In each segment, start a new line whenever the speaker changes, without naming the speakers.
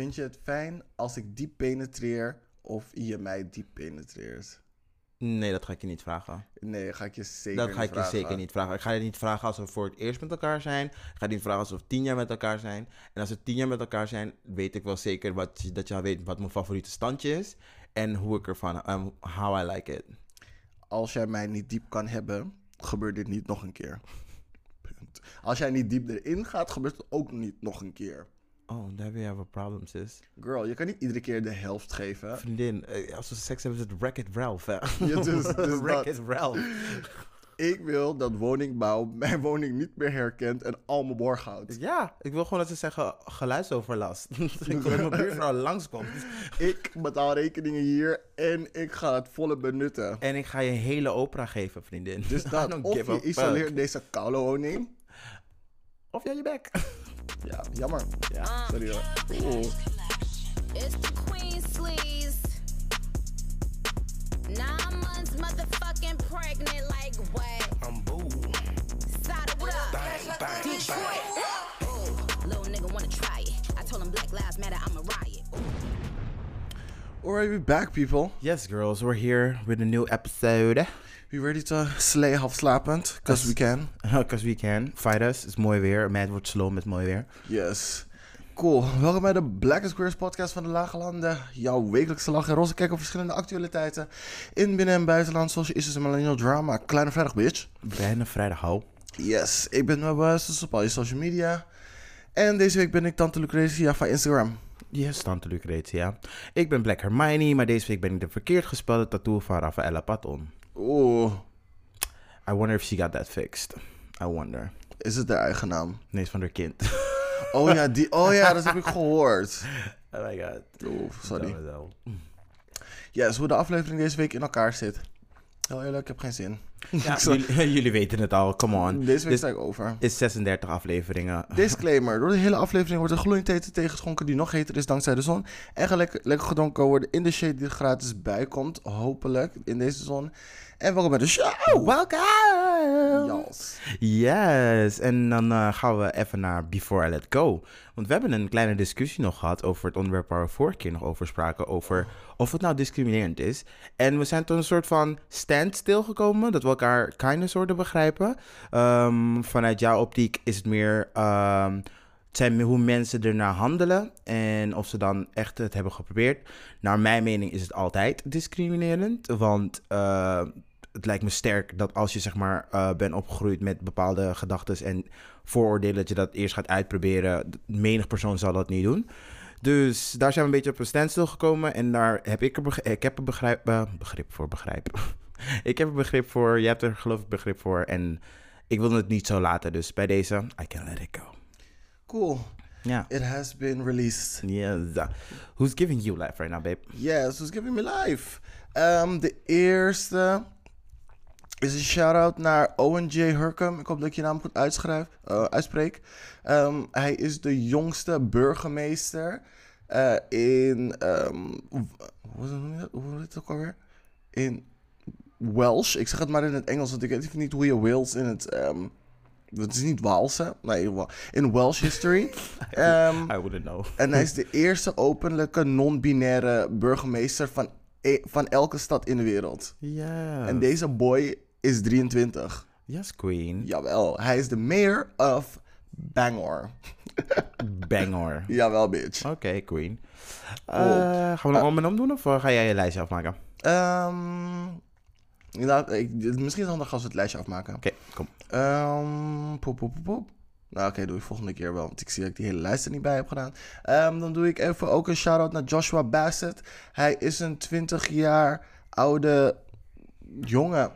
Vind je het fijn als ik diep penetreer of je mij diep penetreert?
Nee, dat ga ik je niet vragen.
Nee, ga ik je zeker
Dat
niet
ga ik je
vragen.
zeker niet vragen. Ik ga je niet vragen als we voor het eerst met elkaar zijn. Ik ga je niet vragen als we tien jaar met elkaar zijn. En als we tien jaar met elkaar zijn, weet ik wel zeker wat, dat je al weet wat mijn favoriete standje is. En hoe ik ervan, um, how I like it.
Als jij mij niet diep kan hebben, gebeurt dit niet nog een keer. Punt. Als jij niet diep erin gaat, gebeurt het ook niet nog een keer.
Oh, there we have a problem, sis.
Girl, je kan niet iedere keer de helft geven.
Vriendin, eh, als we seks hebben, is het Wreck-It Ralph, hè?
Ja, dus- dus
Wreck-It Ralph.
Ik wil dat woningbouw mijn woning niet meer herkent en al mijn borg houdt.
Ja, ik wil gewoon dat ze zeggen geluidsoverlast. ik wil dat mijn buurvrouw langskomt.
Ik betaal rekeningen hier en ik ga het volle benutten.
En ik ga je hele opera geven, vriendin.
Dus dat, of je
fuck.
isoleert deze koude woning.
Of jij je bek.
Ja, jammer.
Ja.
Sorry hoor. Oeh.
It's the Queen Sleeves. Nine months motherfucking pregnant, like what?
I'm boo.
Sada, what up? Detroit. Ooh, little nigga wanna try it. I told him Black Lives Matter, I'm a riot.
Alright, we back people.
Yes, girls, we're here with a new episode.
We ready to slay half slapend? Cause we can.
Because we can. Fight us. is mooi weer. Meid wordt slow met mooi weer.
Yes. Cool. Welkom bij de Black and Squares podcast van de Lage Landen. Jouw wekelijkse lach en roze kijk op verschillende actualiteiten. In, binnen en buitenland, social issues en millennial drama. Kleine vrijdag, bitch.
Bijna vrijdag, hou.
Yes, ik ben mijn dus op al je social media. En deze week ben ik Tante Lucretia van Instagram.
Yes, tante Lucretia. Ik ben Black Hermione, maar deze week ben ik de verkeerd gespelde tattoo van Rafaela Paton.
Oeh,
I wonder if she got that fixed. I wonder.
is het haar eigen naam?
Nee, is van haar kind.
Oh ja, die, oh ja, dat heb ik gehoord.
oh my god.
Oeh, sorry. Yes, hoe de aflevering deze week in elkaar zit. Heel eerlijk, ik heb geen zin.
Ja, jullie, jullie weten het al, come on.
Deze week
Dit
sta ik over.
is 36 afleveringen.
Disclaimer. Door de hele aflevering wordt er gloeiend eten tegengeschonken die nog heter is dankzij de zon. En lekker, lekker gedronken worden in de shade die er gratis bij komt. Hopelijk in deze zon. En welkom bij de show.
Welcome!
Yes.
Yes, en dan eh, gaan we even naar Before I Let Go. Want we hebben een kleine discussie nog gehad over het onderwerp waar we vorige keer nog over spraken. Over of het nou discriminerend is. En we zijn tot een soort van standstill gekomen. Dat we elkaar kind of soorten begrijpen. Ehm, vanuit jouw optiek is het meer... ehm, het zijn hoe mensen ernaar handelen en of ze dan echt het hebben geprobeerd. Naar mijn mening is het altijd discriminerend, want eh, het lijkt me sterk dat als je zeg maar eh, bent opgegroeid met bepaalde gedachten en vooroordelen, dat je dat eerst gaat uitproberen. Menig persoon zal dat niet doen. Dus daar zijn we een beetje op een standstill gekomen en daar heb ik, er ik heb begrijp, eh, begrip voor, begrijp. ik heb een begrip voor, jij hebt er geloof ik begrip voor en ik wil het niet zo laten, dus bij deze, I can let it go.
Cool.
Ja.
It has been released.
Yes. Who's giving you life right now, babe?
Yes, who's giving me life? Ehm, de eerste is een shout-out naar Owen J. Hurcum. Ik hoop dat ik je naam goed uitschrijf, eh, uitspreek. Ehm, hij is de jongste burgemeester eh, in... ehm, hoe noem je dat? Hoe heet het ook alweer? In Welsh. Ik zeg het maar in het Engels, want ik weet even niet hoe je Wales in het... ehm het is niet Waals, hè? Nee, in Welsh history.
I wouldn't know.
en hij is de eerste openlijke non-binaire burgemeester van, e- van elke stad in de wereld.
Ja.
En deze boy is 23.
Yes, queen.
Jawel, hij is de mayor of Bangor.
Banger.
Jawel, bitch.
Oké, queen. Eh, gaan we een om en om doen of eh, ga jij je lijstje afmaken? Oké,
Ehm, ik, misschien is het handig als we het lijstje afmaken.
kom.
Ehm, poep, poep, poep, poep. Nou, oké, doe ik volgende keer wel, want ik zie dat ik die hele lijst er niet bij heb gedaan. Ehm, dan doe ik even ook een shout-out naar Joshua Bassett. Hij is een 20 jaar oude jonge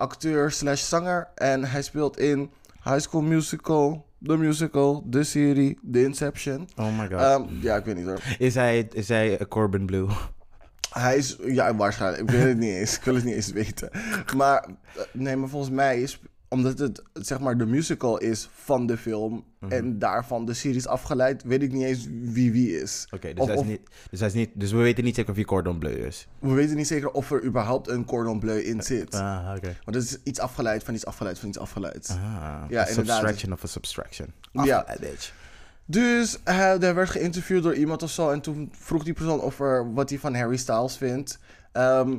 acteur slash zanger. En hij speelt in High School Musical, The Musical, de serie, The Inception.
Oh my god.
Ehm, ja, ik weet niet hoor.
is hij, is hij Corbin Blue?
Hij is, ja, waarschijnlijk. Ik weet het niet eens. Ik wil het niet eens weten. Maar, eh, nee, maar volgens mij is, omdat het, zeg maar, de musical is van de film
Mhm.
en daarvan de serie is afgeleid, weet ik niet eens wie wie is.
Oké, dus,
Of-
hij is niet, dus hij is niet... Dus we weten niet zeker of hij Cordon Bleu is.
We weten niet zeker of er überhaupt een cordon bleu in zit.
Ah, oké.
Want het is iets afgeleid van iets afgeleid van iets afgeleid.
Ah,
Ja, inderdaad.
subtraction of a subtraction.
Ja.
Bitch.
Dus hij, hij werd geïnterviewd door iemand of zo. En toen vroeg die persoon over wat hij van Harry Styles vindt. Ehm,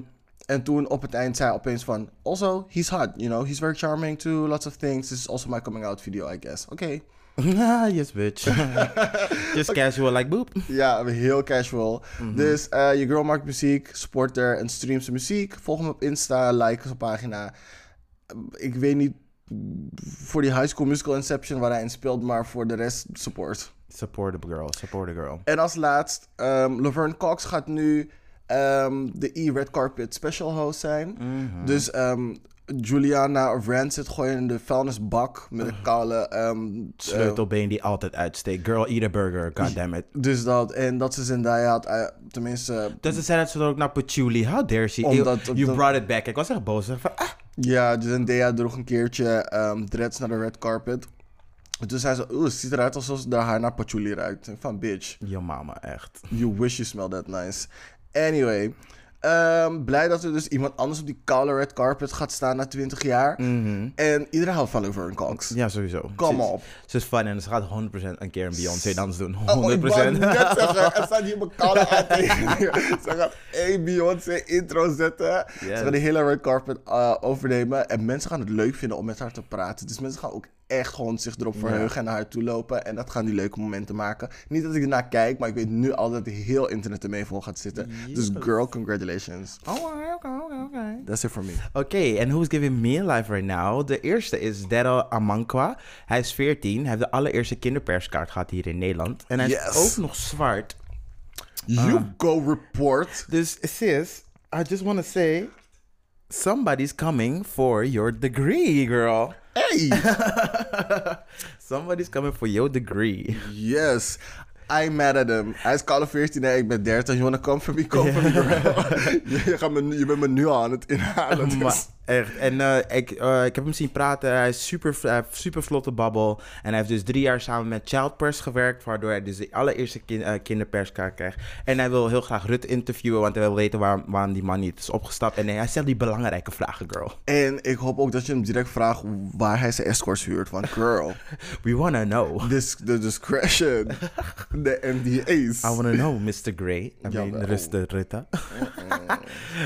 en toen op het eind zei opeens van... Also, he's hot, you know. He's very charming too, lots of things. This is also my coming out video, I guess. Oké.
yes, bitch. Just casual like boop.
Ja, heel casual. Dus eh, je girl maakt muziek, support haar en streamt zijn muziek. Volg hem op Insta, like zijn pagina. Ik weet niet voor die High School Musical Inception waar hij in speelt, maar voor de rest support.
Support a girl, support a girl.
En als laatst, ehm, Laverne Cox gaat nu ehm, de E-Red Carpet special host zijn.
Mhm.
Dus ehm, Juliana Rancid gooien in de vuilnisbak met een koude... ehm, eh,
Sleutelbeen die altijd uitsteekt. Girl, eat a burger, goddammit.
dus dat, en dat ze Zendaya had, eh, tenminste...
Dus ze zei dat ze er ook naar Patchouli. How dare she?
Omdat-
you brought it back. Ik was echt boos. Van, ah.
Ja, dus Zendaya droeg een keertje ehm dreads naar de red carpet. Toen zei ze, oeh, het ziet eruit alsof ze haar haar naar patchouli ruikt. Ik Van, bitch,
Yo mama, echt.
you wish you smelled that nice. Anyway, ehm, blij dat er dus iemand anders op die koude red carpet gaat staan na 20 jaar. En iedereen houdt van Laverne Cox.
Mhm. Ja, sowieso.
Kom op.
Ze is fun en ze gaat 100% een keer een Beyoncé dans doen. 100%.
Oh, ik net zeggen, er staat hier mijn koude tegen je. Ze gaat één Beyoncé intro zetten. Ze gaan de hele red carpet eh, overnemen. En mensen gaan het leuk vinden om met haar te praten. Dus mensen gaan ook echt gewoon zich erop verheugen en naar haar toe lopen. En dat gaan die leuke momenten maken. Niet dat ik ernaar kijk, maar ik weet nu al dat heel internet ermee vol gaat zitten. Dus girl, congratulations.
Oh, oké, oké, oké.
That's it for me.
Oké, en who's giving me life right now? De eerste is Daryl Amankwa. Hij is 14. Hij heeft de allereerste kinderperskaart gehad hier in Nederland. En hij
Yes.
is ook nog zwart.
You
Ah.
go report.
Dus sis, I just want to say... Somebody's coming for your degree, girl.
Hey!
Somebody's coming for your degree.
Yes. I'm mad at him. Hij is Call of 14 en ik ben 30. You wanna come for me? Come for me, girl. je, gaat me, je bent me nu al aan het inhalen. Dus.
Echt. En eh, ik, eh, ik heb hem zien praten. Hij is super, hij heeft super vlotte babbel. En hij heeft dus drie jaar samen met Child Press gewerkt. Waardoor hij dus de allereerste kin, eh, kinderperskaart krijgt. En hij wil heel graag Rutte interviewen. Want hij wil weten waar, waarom die man niet is opgestapt. En hij stelt die belangrijke vragen, girl.
En ik hoop ook dat je hem direct vraagt waar hij zijn escorts huurt. Want girl,
We wanna know.
this, the discretion, de NDA's.
I wanna know, Mr. Grey. I mean. Rutte Rutte.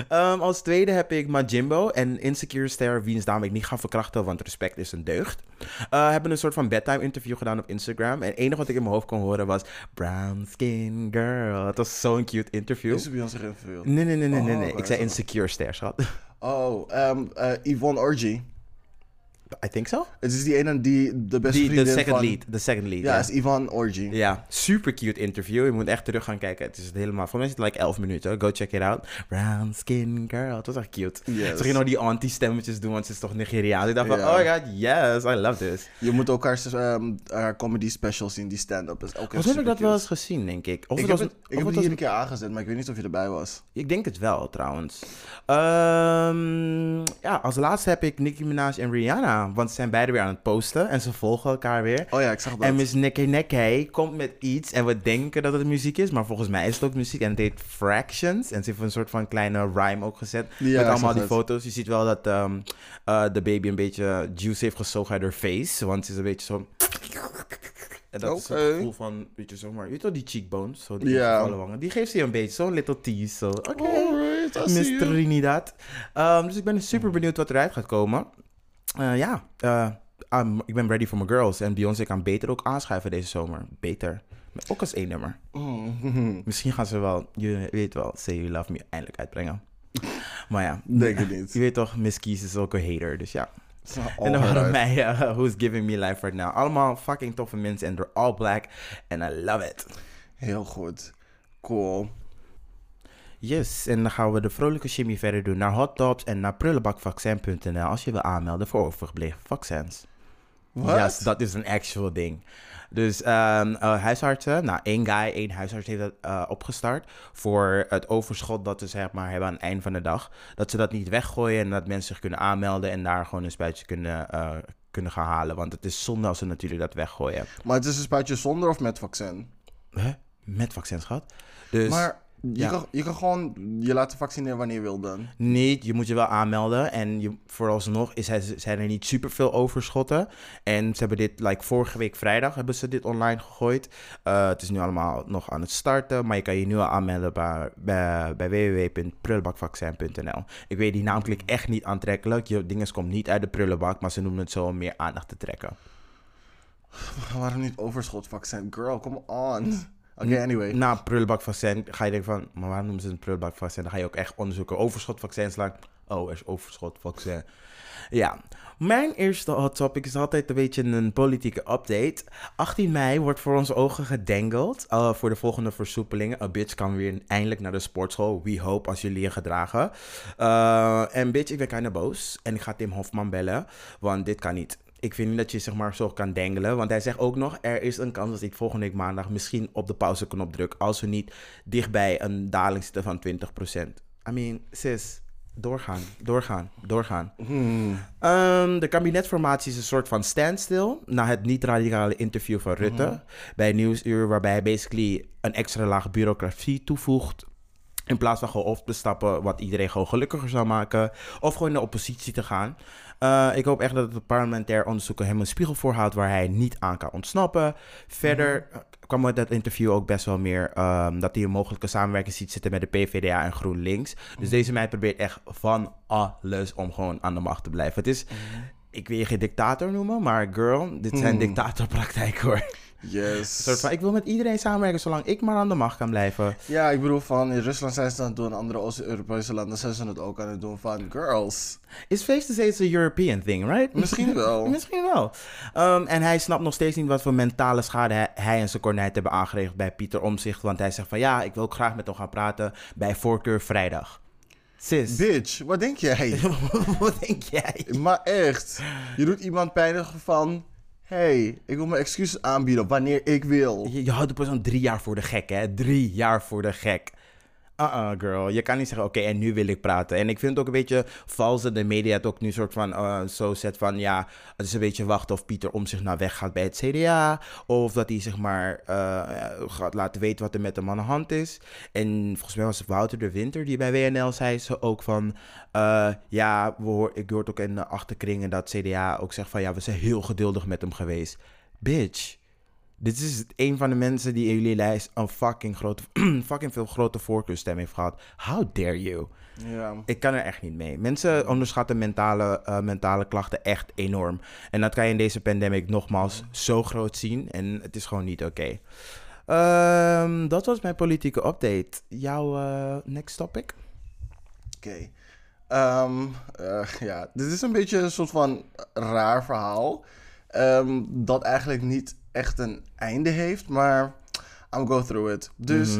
Ehm, als tweede heb ik Majimbo en Insecure Ster, wiens naam ik niet ga verkrachten, want respect is een deugd. Eh hebben een soort van bedtime interview gedaan op Instagram. En het enige wat ik in mijn hoofd kon horen was Brown Skin Girl. Het was zo'n cute interview.
Is bij ons geen veel?
Nee, nee, nee, nee, nee.
Oh,
nee. Ik zei. Insecure Ster, schat.
Oh, ehm, eh, Yvonne Orgy.
I think so.
Het is die ene die de beste
Die, de
vriendin
second
van...
lead. De second lead,
Ja,
ja.
is Yvonne Orgy.
Ja, super cute interview. Je moet echt terug gaan kijken. Het is helemaal, voor mij is het like 11 minuten. Go check it out. Brown skin girl. Het was echt cute.
Yes.
Ze ging nou die auntie-stemmetjes doen, want ze is toch Nigeriaans. Ik dacht van, oh my god, yes, I love this.
Je moet ook haar, ehm, haar comedy specials zien, die stand-up. is ook echt
Wat heb ik dat wel eens gezien, denk ik? Of
Ik
het
heb
was,
het, ik
of
heb
het was een
keer aangezet, maar ik weet niet of je erbij was.
Ik denk het wel, trouwens. Ehm, ja, als laatste heb ik Nicki Minaj en Rihanna. Want ze zijn beide weer aan het posten. En ze volgen elkaar weer.
Oh ja, ik zag dat.
En Miss Nicky Nicky komt met iets en we denken dat het muziek is, maar volgens mij is het ook muziek en het heet Fractions. En ze heeft een soort van kleine rhyme ook gezet
Ja,
met allemaal die
het.
foto's. Je ziet wel dat ehm, eh, de baby een beetje juice heeft gezogen uit haar face, want ze is een beetje zo... En dat is het gevoel van, weet je, zomaar, je weet wel die cheekbones, zo die ingevallen wangen. Die geeft ze een beetje, zo'n little tease, zo. Oké, Miss. Trinidad. Ehm, dus ik ben super benieuwd wat eruit gaat komen. Eh, ja, eh, I'm- ik ben ready for my girls. En Beyoncé kan beter ook aanschuiven deze zomer. Beter. Ook als één nummer.
Mm.
Misschien gaan ze wel, je weet wel, Say You Love Me eindelijk uitbrengen. Maar ja,
Denk het niet.
je weet toch, Miss Keys is ook een hater, dus ja. En dan waren mij, eh, Who's Giving Me Life Right Now. Allemaal fucking toffe mensen en they're all black. And I love it.
Heel goed. Cool.
Yes, en dan gaan we de vrolijke shimmy verder doen naar hot tops en naar prullenbakvaccin.nl als je wil aanmelden voor overgebleven vaccins.
Wat?
Ja, dat is een actual ding. Dus ehm, eh, huisartsen, nou één guy, één huisarts heeft dat eh, opgestart voor het overschot dat ze zeg maar hebben aan het eind van de dag. Dat ze dat niet weggooien en dat mensen zich kunnen aanmelden en daar gewoon een spuitje kunnen, eh, kunnen gaan halen. Want het is zonde als ze natuurlijk dat weggooien.
Maar het is een spuitje zonder of met vaccin?
Huh? Met vaccins gehad. Dus
Maar Je,
Ja.
kan, je kan gewoon je laten vaccineren wanneer je wil dan.
Niet, je moet je wel aanmelden. En je, vooralsnog is zijn er niet super veel overschotten. En ze hebben dit, like vorige week vrijdag, hebben ze dit online gegooid. Eh, het is nu allemaal nog aan het starten. Maar je kan je nu al aanmelden bij, bij, bij www.prullenbakvaccin.nl. Ik weet die naam klinkt echt niet aantrekkelijk. Je dinges komt niet uit de prullenbak, maar ze noemen het zo om meer aandacht te trekken.
Waarom niet overschotvaccin? Girl, come on. Oké, anyway.
Na prullenbakvaccin ga je denken van, maar waarom noemen ze het een prullenbakvaccin? Dan ga je ook echt onderzoeken. Overschotvaccin slaan. Oh, er is overschotvaccin. Ja, mijn eerste hot topic is altijd een beetje een politieke update. 18 mei wordt voor onze ogen gedengeld eh, voor de volgende versoepelingen. A bitch kan weer eindelijk naar de sportschool. We hope als jullie je gedragen. Eh, en bitch, ik ben kinda boos. En ik ga Tim Hofman bellen, want dit kan niet. Ik vind niet dat je zeg maar zo kan dengelen. Want hij zegt ook nog, er is een kans dat ik volgende week maandag misschien op de pauzeknop druk. Als we niet dichtbij een daling zitten van 20%. I mean, sis, doorgaan, doorgaan, doorgaan. Ehm, de kabinetformatie is een soort van standstill na het niet-radicale interview van Rutte bij Nieuwsuur, waarbij hij basically een extra laag bureaucratie toevoegt. In plaats van gewoon op te stappen, wat iedereen gewoon gelukkiger zou maken. Of gewoon in de oppositie te gaan. Eh, ik hoop echt dat het parlementair onderzoeker hem een spiegel voorhoudt waar hij niet aan kan ontsnappen. Verder eh, kwam uit dat interview ook best wel meer ehm, dat hij een mogelijke samenwerking ziet zitten met de PvdA en GroenLinks. Dus deze meid probeert echt van alles om gewoon aan de macht te blijven. Het is, ik wil je geen dictator noemen, maar girl, dit zijn dictatorpraktijken hoor.
Yes.
Soort van, ik wil met iedereen samenwerken zolang ik maar aan de macht kan blijven.
Ja, ik bedoel van, in Rusland zijn ze aan het doen, andere Oost-Europese landen zijn ze het ook aan het doen van, girls.
Is face to steeds een European thing, right?
Misschien wel.
Misschien wel. Ehm, en hij snapt nog steeds niet wat voor mentale schade hij, hij en zijn korneit hebben aangericht bij Pieter Omzicht. Want hij zegt van ja, ik wil ook graag met hem gaan praten bij voorkeur vrijdag. Sis,
Bitch, wat denk jij?
wat denk jij?
maar echt, je doet iemand pijnigen van, hey, ik wil mijn excuses aanbieden wanneer ik wil.
Je, je houdt de persoon drie jaar voor de gek, hè? Drie jaar voor de gek. Uh-uh, girl. Je kan niet zeggen, oké, en nu wil ik praten. En ik vind het ook een beetje vals dat de media het ook nu soort van eh, zo zet van... ja, het is een beetje wachten of Pieter om zich naar weg gaat bij het CDA. Of dat hij, zeg maar, eh, gaat laten weten wat er met hem aan de hand is. En volgens mij was het Wouter de Winter die bij WNL zei ze ook van... eh, ja, hoor, ik hoor ook in de achterkringen dat CDA ook zegt van... ja, we zijn heel geduldig met hem geweest. Bitch. Dit is een van de mensen die in jullie lijst een fucking, grote, fucking veel grote voorkeurstem heeft gehad. How dare you?
Ja.
Ik kan er echt niet mee. Mensen onderschatten mentale, eh, mentale klachten echt enorm. En dat kan je in deze pandemic nogmaals zo groot zien. En het is gewoon niet oké. Ehm, dat was mijn politieke update. Jouw eh, next topic?
Oké. Ehm, eh, ja, dit is een beetje een soort van raar verhaal. ehm, dat eigenlijk niet echt een einde heeft, maar I'm go through it. Dus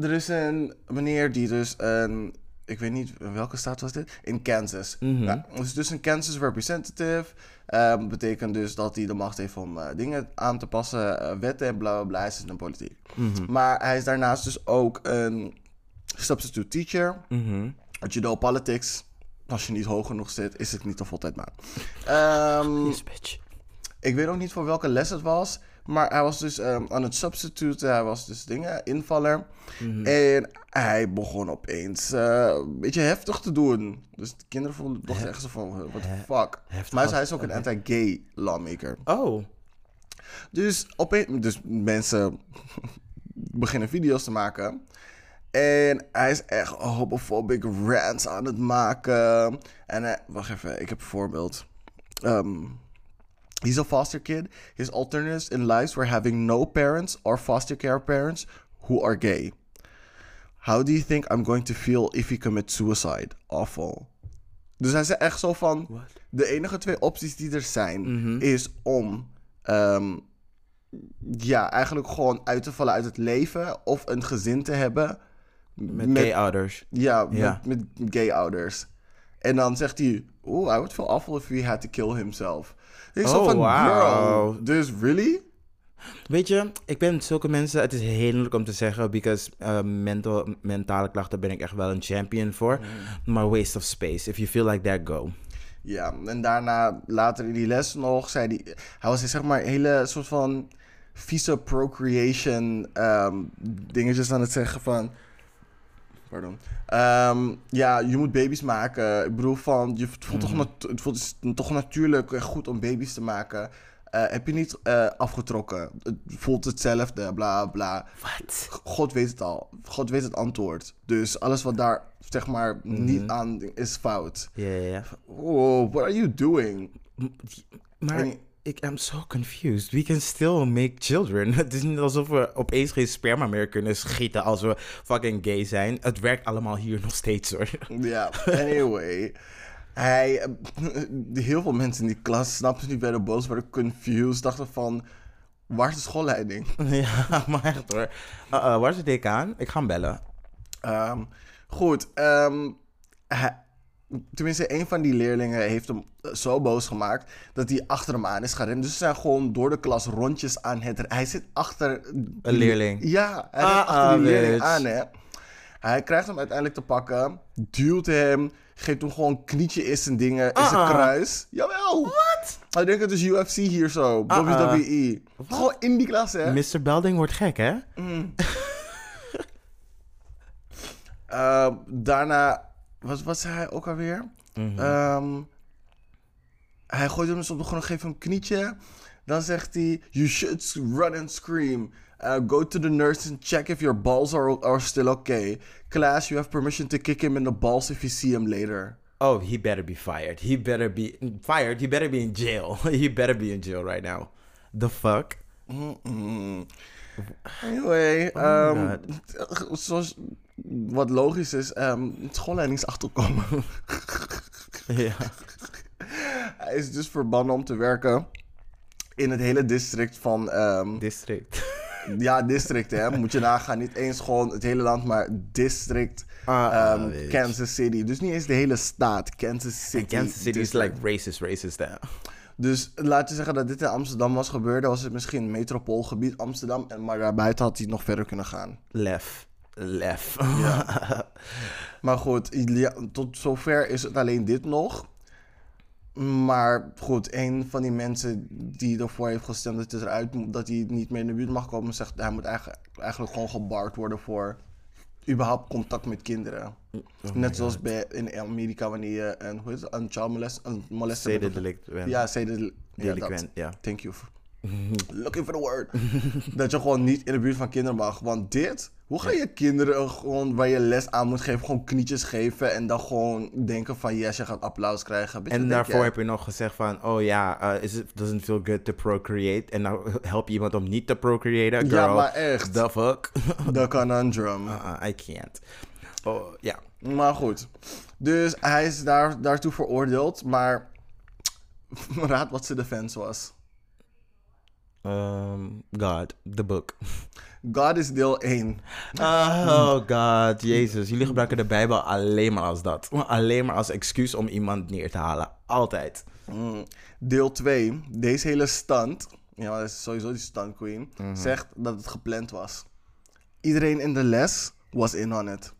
er is een meneer die dus een, ik weet niet in welke staat was dit, in Kansas. Ja, dus, dus een Kansas representative. ehm, betekent dus dat hij de macht heeft om eh, dingen aan te passen, eh, wetten en bla bla bla. Hij zit in de politiek. Maar hij is daarnaast dus ook een substitute teacher. You know, politics, als je niet hoog genoeg zit, is het niet. Ehm
Yes, bitch.
Ik weet ook niet voor welke les het was. Maar hij was dus ehm, aan het substitute. Hij was dus dingen, invaller. En hij begon opeens eh, een beetje heftig te doen. Dus de kinderen voelden toch echt zo van, what the fuck.
Heftig
Maar hij is ook een anti-gay lawmaker.
Oh.
Dus, opeens, dus mensen beginnen video's te maken. En hij is echt homophobic rants aan het maken. En hij, wacht even, ik heb een voorbeeld. Um, he's a foster kid. His alternatives in lives were having no parents or foster care parents who are gay. How do you think I'm going to feel if he commits suicide? Awful. Dus hij zegt echt zo van... De enige twee opties die er zijn... is om... ehm, ja, eigenlijk gewoon uit te vallen uit het leven... of een gezin te hebben...
Met, gay ouders.
Ja, met, met gay ouders. En dan zegt hij... Oeh, I would feel awful if he had to kill himself. Ik
Oh,
van, girl, dus really?
Weet je, ik ben zulke mensen, het is heel moeilijk om te zeggen, because uh, mental, mentale klachten ben ik echt wel een champion voor. Maar waste of space. If you feel like that, go.
Ja, en daarna, later in die les nog, zei hij... Hij was zeg maar hele soort van vieze procreation ehm, dingetjes aan het zeggen van... Pardon. Ehm, ja, je moet baby's maken. Ik bedoel van, je het voelt, toch,
Mhm.
het voelt is toch natuurlijk goed om baby's te maken. Eh, heb je niet eh, afgetrokken? Het voelt hetzelfde, bla bla.
Wat?
God weet het al. God weet het antwoord. Dus alles wat daar, zeg maar, niet
Mhm.
aan is fout.
Ja, ja, ja.
Oh, what are you doing?
Maar
En-
ik am so confused. We can still make children. Het is niet alsof we opeens geen sperma meer kunnen schieten als we fucking gay zijn. Het werkt allemaal hier nog steeds hoor.
Ja, anyway. Hij, eh, heel veel mensen in die klas snapten niet, werden boos, werden confused, dachten van, waar is de schoolleiding?
ja, maar echt hoor. Uh, uh, waar is de decaan? Ik ga hem bellen.
Ehm, goed, ehm, hij- tenminste, een van die leerlingen heeft hem eh, zo boos gemaakt dat hij achter hem aan is gaan rennen. Dus ze zijn gewoon door de klas rondjes aan het... Hij zit achter...
Een leerling.
Ja, hij
Ah,
zit achter die
ah,
leerling
bitch.
aan, hè. Hij krijgt hem uiteindelijk te pakken, duwt hem, geeft hem gewoon een knietje in zijn dingen, in zijn
Ah,
kruis. Jawel! Wat? Hij denkt het is UFC hier zo. WWE. Gewoon in die klas, hè.
Mr. Belding wordt gek, hè?
Uh, daarna, wat, wat zei hij ook alweer? Ehm, hij gooit hem dus op de grond, geeft hem een knietje. Dan zegt hij, you should run and scream. Uh, go to the nurse and check if your balls are, are still okay. Class, you have permission to kick him in the balls if you see him later.
Oh, he better be fired. He better be fired. He better be in jail. he better be in jail right now. The fuck?
Anyway,
Oh
ehm, zoals wat logisch is, um, schoolleiding is achterkomen.
ja.
Hij is dus verbannen om te werken in het hele district van... ehm,
District.
ja, district hè. Moet je nagaan. Niet eens gewoon het hele land, maar district
Ah,
ehm,
ah.
Kansas City. Dus niet eens de hele staat. Kansas City.
Kansas City is like racist, racist there.
Dus laat je zeggen dat dit in Amsterdam was gebeurd. Dan was het misschien een metropoolgebied Amsterdam. En maar daarbuiten had hij nog verder kunnen gaan.
Lef. Lef.
Maar goed, ja, tot zover is het alleen dit nog. Maar goed, een van die mensen die ervoor heeft gestemd dat, het eruit, moet- dat hij niet meer in de buurt mag komen, zegt hij moet eigenlijk, eigenlijk gewoon gebard worden voor überhaupt contact met kinderen. Net zoals bij, in Amerika wanneer je een, hoe heet het, een child molest, een molester bent.
Zedendelict.
Ja, ja, dat.
Ja.
Thank you. Looking for the word. dat je gewoon niet in de buurt van kinderen mag. Want dit, hoe ga je kinderen gewoon waar je les aan moet geven, gewoon knietjes geven en dan gewoon denken van yes, je gaat applaus krijgen.
En daarvoor heb je nog gezegd van, oh ja, uh, is it doesn't feel good to procreate. En nou help je iemand om niet te procreëren.
Ja,
Girl,
maar echt.
The fuck?
De conundrum.
Uh-uh, I can't. Oh, ja.
Maar goed. Dus hij is daar, daartoe veroordeeld, maar raad wat zijn defense was.
Um, God, the book.
God is deel 1.
Oh god, jezus. Jullie gebruiken de Bijbel alleen maar als dat. Alleen maar als excuus om iemand neer te halen. Altijd.
Mm. Deel 2, deze hele stand, ja, dat is sowieso die stunt queen, zegt dat het gepland was. Iedereen in de les was in on it.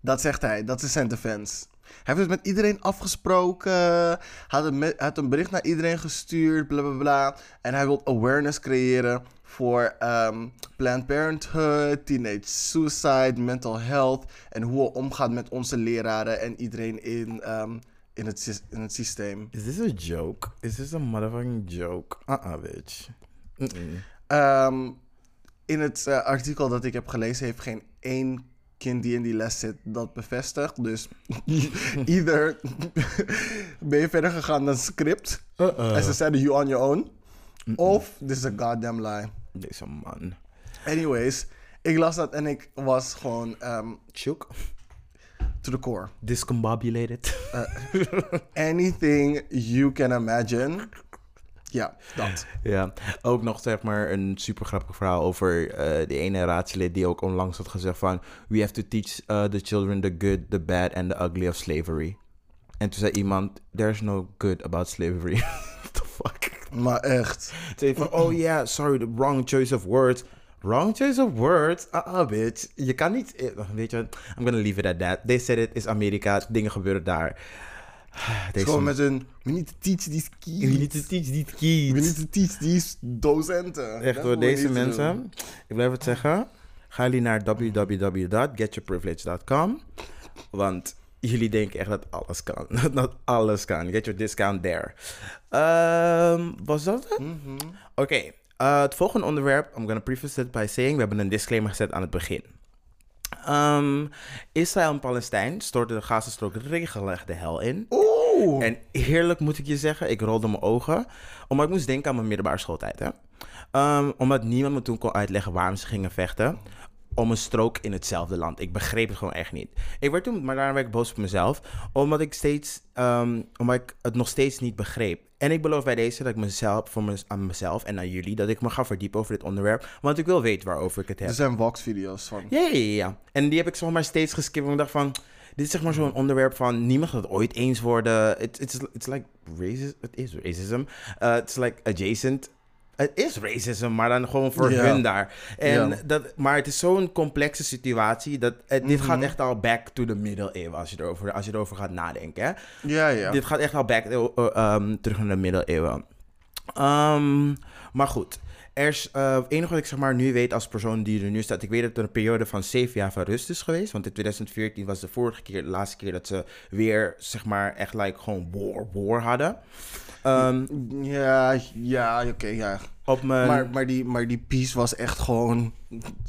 Dat zegt hij, dat is zijn defense. Hij heeft het met iedereen afgesproken, had een, me- had een bericht naar iedereen gestuurd, bla bla bla. En hij wil awareness creëren voor ehm, Planned Parenthood, teenage suicide, mental health en hoe we omgaan met onze leraren en iedereen in, ehm, in, het, in het systeem.
Is this a joke? Is this a motherfucking joke? Uh-uh, bitch.
Ehm, in het eh, artikel dat ik heb gelezen heeft geen één kind die in die les zit dat bevestigt. Dus either ben je verder gegaan dan script
Uh-uh.
en ze zeiden you on your own. Of this is a goddamn lie.
Deze man.
Anyways, ik las dat en ik was gewoon
Chook.
to the core.
Discombobulated.
Anything you can imagine. Ja, dat.
ja, ook nog zeg maar een super grappig verhaal over eh die ene raadslid die ook onlangs had gezegd van... We have to teach uh, the children the good, the bad and the ugly of slavery. En toen zei iemand, there's no good about slavery. What the fuck?
Maar echt.
Toen van, oh yeah, sorry, the wrong choice of words. Wrong choice of words? Ah, uh bitch. Je kan niet... eh, Weet je? I'm gonna leave it at that. They said it is Amerika. Dingen gebeuren daar. Deze
Gewoon met een... We need to teach these kids.
We need to teach these
We
kids.
need to teach these docenten.
Echt door
we
deze
need
mensen. Ik blijf het zeggen. Gaan jullie naar www.getyourprivilege.com. Want jullie denken echt dat alles kan. dat alles kan. Get your discount there. Ehm, was dat het? Oké. eh, het volgende onderwerp. I'm gonna preface it by saying... We hebben een disclaimer gezet aan het begin. Ehm, Israël en Palestijn storten de Gazastrook regelrecht de hel in.
Oeh.
En eerlijk moet ik je zeggen, ik rolde mijn ogen. Omdat ik moest denken aan mijn middelbare schooltijd. Hè? Ehm, omdat niemand me toen kon uitleggen waarom ze gingen vechten. Om een strook in hetzelfde land. Ik begreep het gewoon echt niet. Ik werd toen, maar daarna werd ik boos op mezelf. Omdat ik steeds, ehm, omdat ik het nog steeds niet begreep. En ik beloof bij deze dat ik mezelf, voor mez- aan mezelf en aan jullie, dat ik me ga verdiepen over dit onderwerp. Want ik wil weten waarover ik het heb.
Er zijn Vox-video's van.
Ja, ja, ja. En die heb ik zeg maar steeds geskipt. Want ik dacht van, dit is zeg maar zo'n onderwerp van niemand gaat het ooit eens worden. It, it's, it's like racism. Het is racism. Uh, it's like adjacent. Het is racism, maar dan gewoon voor
Ja.
hun daar. En
Ja.
dat, maar het is zo'n complexe situatie dat het, dit
Mhm.
gaat echt al back to the middeleeuwen als je erover, als je erover gaat nadenken. Hè?
Ja, ja.
Dit gaat echt al back, eh, eh, um, terug naar de middeleeuwen. Ehm, maar goed. Er is, eh, het enige wat ik zeg maar nu weet als persoon die er nu staat. Ik weet dat er een periode van zeven jaar van rust is geweest. Want in 2014 was de vorige keer, de laatste keer dat ze weer zeg maar echt like gewoon war, war hadden. Ehm,
Ja, ja, oké, ja.
op mijn...
Maar, maar, die, maar die peace was echt gewoon...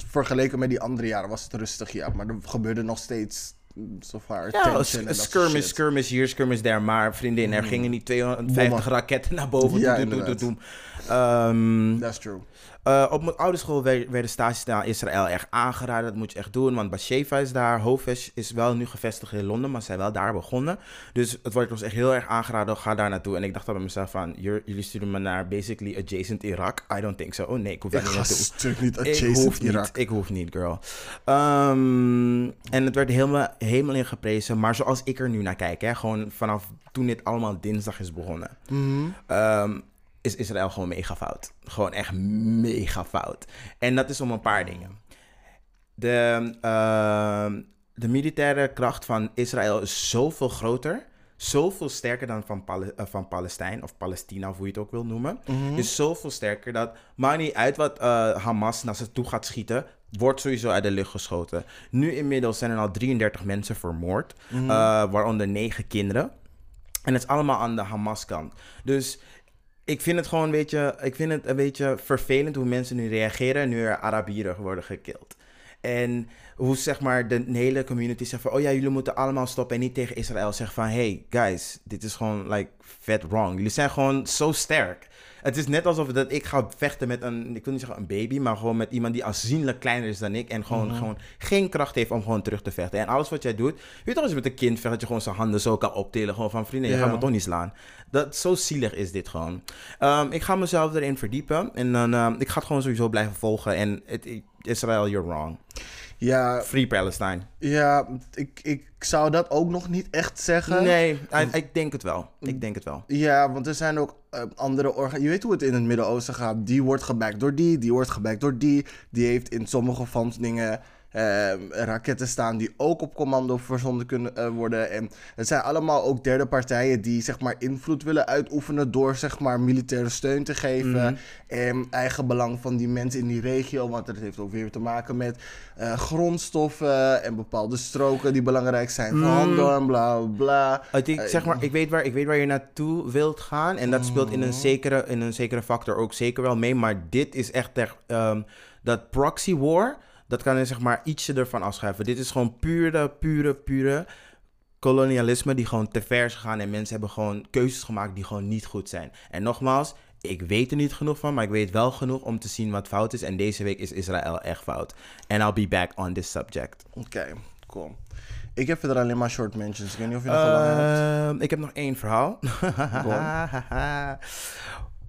Vergeleken met die andere jaren was het rustig, ja. Maar er gebeurde nog steeds zo far
ja,
tension
sk-
en dat soort
skirmish, skirmish hier, skirmish daar. Maar vriendin, er gingen niet 250
Bommen.
raketten naar boven.
Ja,
Doem, doem, doem, Ehm,
That's true.
Uh, op mijn oude school wer- werden stages naar Israël echt aangeraden. Dat moet je echt doen, want Basheva is daar. Hovesh is wel nu gevestigd in Londen, maar zij wel daar begonnen. Dus het wordt ons echt heel erg aangeraden, ga daar naartoe. En ik dacht dan bij mezelf van, "Jur- jullie sturen me naar basically adjacent Irak. I don't think so. Oh nee, ik hoef daar
Ik
niet naartoe.
stuk niet
Ik
adjacent
hoef
Irak.
niet, ik hoef niet, girl. Ehm, en het werd helemaal, helemaal in geprezen. Maar zoals ik er nu naar kijk, hè, gewoon vanaf toen dit allemaal dinsdag is begonnen,
Mhm.
ehm, is Israël gewoon mega fout. Gewoon echt mega fout. En dat is om een paar dingen. De, ehm, de militaire kracht van Israël is zoveel groter. Zoveel sterker dan van, eh, van Palestijn, of Palestina, of hoe je het ook wil noemen. Is zoveel sterker dat, maakt niet uit wat eh, Hamas naar ze toe gaat schieten, wordt sowieso uit de lucht geschoten. Nu inmiddels zijn er al 33 mensen vermoord, eh, waaronder 9 kinderen. En het is allemaal aan de Hamas-kant. Dus ik vind het gewoon een beetje, ik vind het een beetje vervelend hoe mensen nu reageren nu er Arabieren worden gekild. En hoe zeg maar de hele community zegt van, oh ja, jullie moeten allemaal stoppen en niet tegen Israël zeggen van, hey guys, dit is gewoon like vet wrong. Jullie zijn gewoon zo sterk. Het is net alsof dat ik ga vechten met een, ik wil niet zeggen een baby, maar gewoon met iemand die aanzienlijk kleiner is dan ik en gewoon, gewoon geen kracht heeft om gewoon terug te vechten. En alles wat jij doet, je weet toch als je met een kind vecht, dat je gewoon zijn handen zo kan optillen, gewoon van vrienden, je
Ja.
gaat me toch niet slaan. Dat, zo zielig is dit gewoon. Ehm, ik ga mezelf erin verdiepen en dan, ehm, ik ga het gewoon sowieso blijven volgen en het, Israel, you're wrong.
Ja,
Free Palestine.
ja ik, ik zou dat ook nog niet echt zeggen.
Nee, I- ik denk het wel. Ik denk het wel.
Ja, want er zijn ook eh, andere organen. Je weet hoe het in het Midden-Oosten gaat. Die wordt gebackt door die, die wordt gebackt door die. Die heeft in sommige van dingen raketten staan die ook op commando verzonden kunnen eh, worden. En het zijn allemaal ook derde partijen die zeg maar invloed willen uitoefenen door zeg maar militaire steun te geven. En eigen belang van die mensen in die regio. Want het heeft ook weer te maken met eh, grondstoffen en bepaalde stroken die belangrijk zijn voor handel en bla bla.
Ik, denk, zeg maar, ik, weet waar, ik weet waar je naartoe wilt gaan. En dat speelt in een zekere, in een zekere factor ook zeker wel mee. Maar dit is echt, echt ehm, dat proxy war. Dat kan je zeg maar ietsje ervan afschuiven. Dit is gewoon pure, pure, pure kolonialisme die gewoon te ver is gegaan. En mensen hebben gewoon keuzes gemaakt die gewoon niet goed zijn. En nogmaals, ik weet er niet genoeg van, maar ik weet wel genoeg om te zien wat fout is. En deze week is Israël echt fout. And I'll be back on this subject.
Oké, cool. Ik heb verder alleen maar short mentions. Ik weet niet of je nog een lange hebt.
Ik heb nog één verhaal.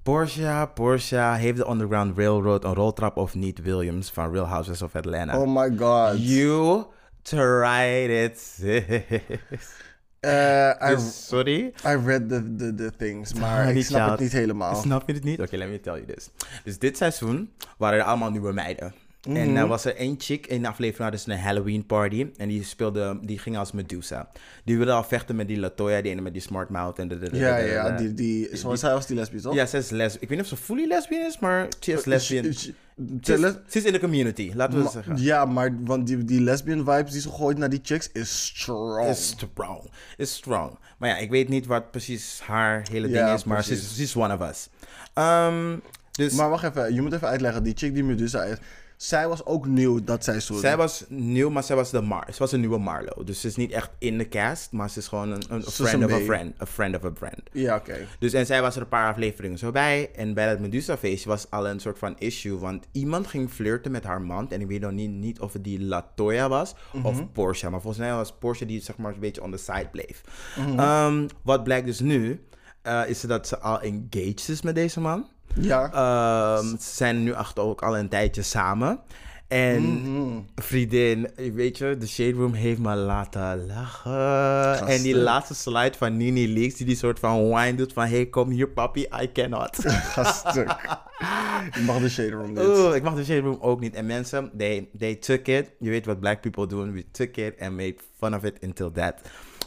Porsche, Porsche, heeft de Underground Railroad een roltrap of niet? Williams van Real Houses of Atlanta.
Oh my god.
You tried it, sis.
Eh, I,
Dus, sorry.
I read the, the, the things, maar
Tiny
ik snap
child.
het niet helemaal.
Snap je het niet? Oké, let me tell you this. Dus dit seizoen waren er allemaal nieuwe meiden. En er was er één chick in de aflevering hadden ze een Halloween party. En die speelde, die ging als Medusa. Die wilde al vechten met die Latoya, die ene met die smart mouth. En de, de, de-
Ja, ja, die, die, zoals hij was die lesbisch, toch?
Ja, ze is lesbisch. Ik weet niet of ze fully lesbian is, maar ze is lesbian. Ze is, in de community, laten we
Ma-
zeggen.
Ja, maar want die, die lesbian vibes die ze gooit naar die chicks is strong.
Is strong. Is strong. Maar ja, ik weet niet wat precies haar hele ding
Ja,
is, maar ze is,
precies.
ze is one of us. Ehm, dus
Maar wacht even, je moet even uitleggen. Die chick die Medusa is, zij was ook nieuw dat seizoen.
zij was nieuw, maar zij was de Mar. Ze was een nieuwe Marlo. Dus ze is niet echt in de cast, maar ze is gewoon een, een friend of a friend. A friend of a friend.
Ja, oké.
Dus en zij was er een paar afleveringen zo bij. En bij dat Medusa feestje was al een soort van issue. Want iemand ging flirten met haar man. En ik weet nog niet, niet of het die Latoya was of Porsche. Maar volgens mij was Porsche die zeg maar een beetje on the side bleef. Ehm, wat blijkt dus nu, eh, is dat ze al engaged is met deze man.
Ja.
Ehm, ze zijn nu achter ook al een tijdje samen. En
Mhm.
vriendin, weet je, de Shade Room heeft me laten lachen. En die laatste slide van Nini Leaks, die die soort van wine doet van... Hey, kom hier papi, I cannot.
Ga stuk. je mag de shade room niet.
Ik mag de Shade Room ook niet. En mensen, they, they took it. Je weet wat black people doen. We took it and made fun of it until that.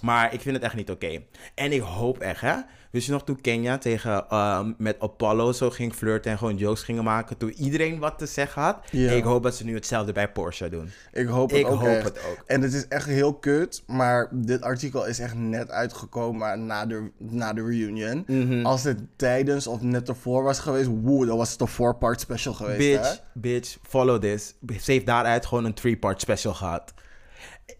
Maar ik vind het echt niet oké. En ik hoop echt, hè. Wist je nog toen Kenya tegen, ehm, met Apollo zo ging flirten en gewoon jokes gingen maken? Toen iedereen wat te zeggen had.
Ja.
Ik hoop dat ze nu hetzelfde bij Porsche doen.
Ik hoop het
Ik
ook
hoop
echt.
het ook.
En het is echt heel kut, maar dit artikel is echt net uitgekomen na de, na de reunion.
Mhm.
Als het tijdens of net ervoor was geweest, woe, dan was het een four-part special geweest, hè?
Bitch, bitch, follow this. Ze heeft daaruit gewoon een three-part special gehad.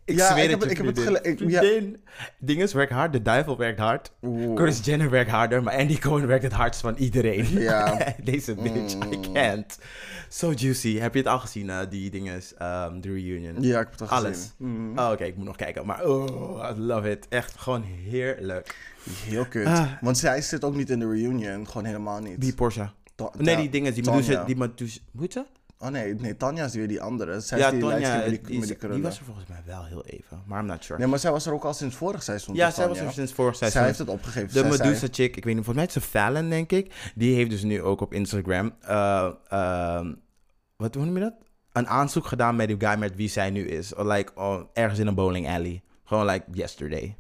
Ik
Ja,
zweer
ik
het
ik heb het ik- ja.
Werkt hard, de duivel werkt hard.
Oeh.
Kris Jenner werkt harder, maar Andy Cohen werkt het hardst van iedereen.
Ja. Mm.
Deze bitch, I can't. So juicy. Heb je het al gezien, eh, die dinges, ehm de reunion?
Ja, ik heb het al
Alles.
gezien. Mm.
Oh, oké, ik moet nog kijken. Maar oh, I love it. Echt gewoon heerlijk.
Heel kut.
Ah.
Want zij zit ook niet in de reunion, gewoon helemaal niet.
Die Porsche. Nee, die dingen, die. Medusa, die Medusa, hoe heet ze?
Oh nee, nee, Tanja is weer die andere. Zij
Ja,
is die
Tonja,
lijstje met
die,
die,
die,
met die
die
krullen.
was er volgens mij wel heel even, maar I'm not sure.
Nee, maar zij was er ook al sinds vorig seizoen.
ja, zij was er sinds vorig seizoen.
Zij heeft het opgegeven.
De
Zij
Medusa chick, ik weet niet, volgens mij is ze Fallon, denk ik. Die heeft dus nu ook op Instagram, eh, ehm, wat noem je dat? Een aanzoek gedaan met die guy met wie zij nu is. Like, oh, ergens in een bowling alley. Gewoon like yesterday.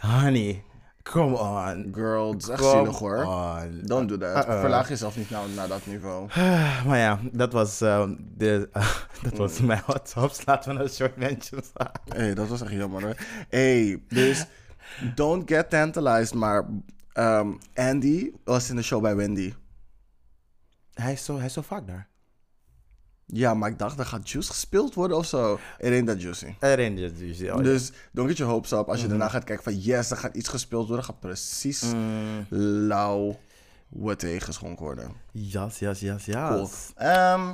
Honey, come on.
Girl, het is echt
Come
zielig hoor.
on.
Don't do that.
Uh-uh.
Verlaag jezelf niet nou naar dat niveau.
Maar ja, dat was, ehm, de, dat
Mm.
was mijn WhatsApp. Laten we naar de short mentions
hey, dat was echt jammer hoor. hey, dus don't get tantalized, maar ehm, Andy was in de show bij Wendy.
Hij is zo, hij is zo vaak daar.
Ja, maar ik dacht, er gaat Juice gespeeld worden of zo. Ain't that juicy.
Erin dus. Oh,
Dus don't get your hopes up. Als je
Mm-hmm.
daarna gaat kijken van yes, er gaat iets gespeeld worden, gaat precies
Mm.
lauw wat tegengeschonken worden.
Jas, jas, jas, jas.
Cool. Ehm,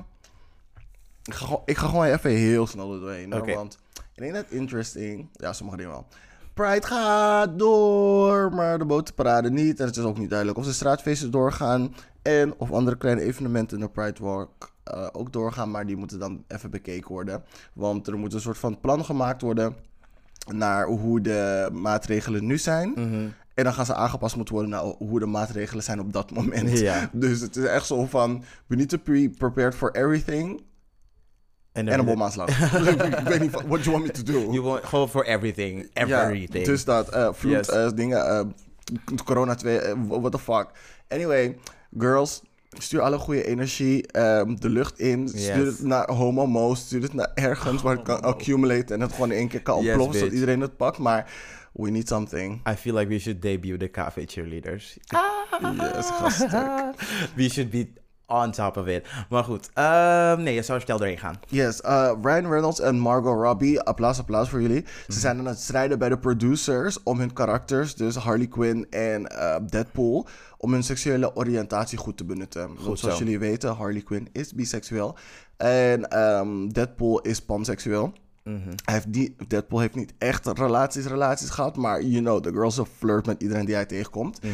ik, ga, gewoon- ik ga gewoon even heel snel er doorheen. hoor,
Oké.
Want ik denk dat interesting. Ja, sommige dingen wel. Pride gaat door, maar de botenparade niet. En het is ook niet duidelijk of de straatfeesten doorgaan. En of andere kleine evenementen in de Pride Walk eh, ook doorgaan. Maar die moeten dan even bekeken worden. Want er moet een soort van plan gemaakt worden naar hoe de maatregelen nu zijn.
Mhm.
En dan gaan ze aangepast moeten worden naar hoe de maatregelen zijn op dat moment.
Ja.
Dus het is echt zo van, we need to be prepared for everything.
En
En een bomaanslag. ik weet niet, what you want me to do?
You want, gewoon for everything.
Ja,
Everything.
dus dat, eh vloed,
Yes.
eh, dingen, corona 2, eh, what the fuck. Anyway, girls, stuur alle goede energie ehm, de lucht in. Stuur
Yes.
het naar Homo Mo, stuur het naar ergens waar het kan accumulate en het gewoon in één keer kan
Yes,
ontploffen, zodat iedereen het pakt. Maar we need something.
I feel like we should debut the cafe cheerleaders.
Yes, gaststuk.
we should be on top of it. Maar goed. ehm, nee, je zou snel doorheen gaan.
Yes, uh, Ryan Reynolds en Margot Robbie, applaus, applaus voor jullie. Ze zijn aan het strijden bij de producers om hun karakters, dus Harley Quinn en uh, Deadpool, om hun seksuele oriëntatie goed te benutten. Want zoals
zo.
jullie weten, Harley Quinn is biseksueel en ehm, Deadpool is panseksueel.
Mhm.
Hij heeft die, Deadpool heeft niet echt relaties, relaties gehad, maar you know, the girl's flirt met iedereen die hij tegenkomt.
Mhm.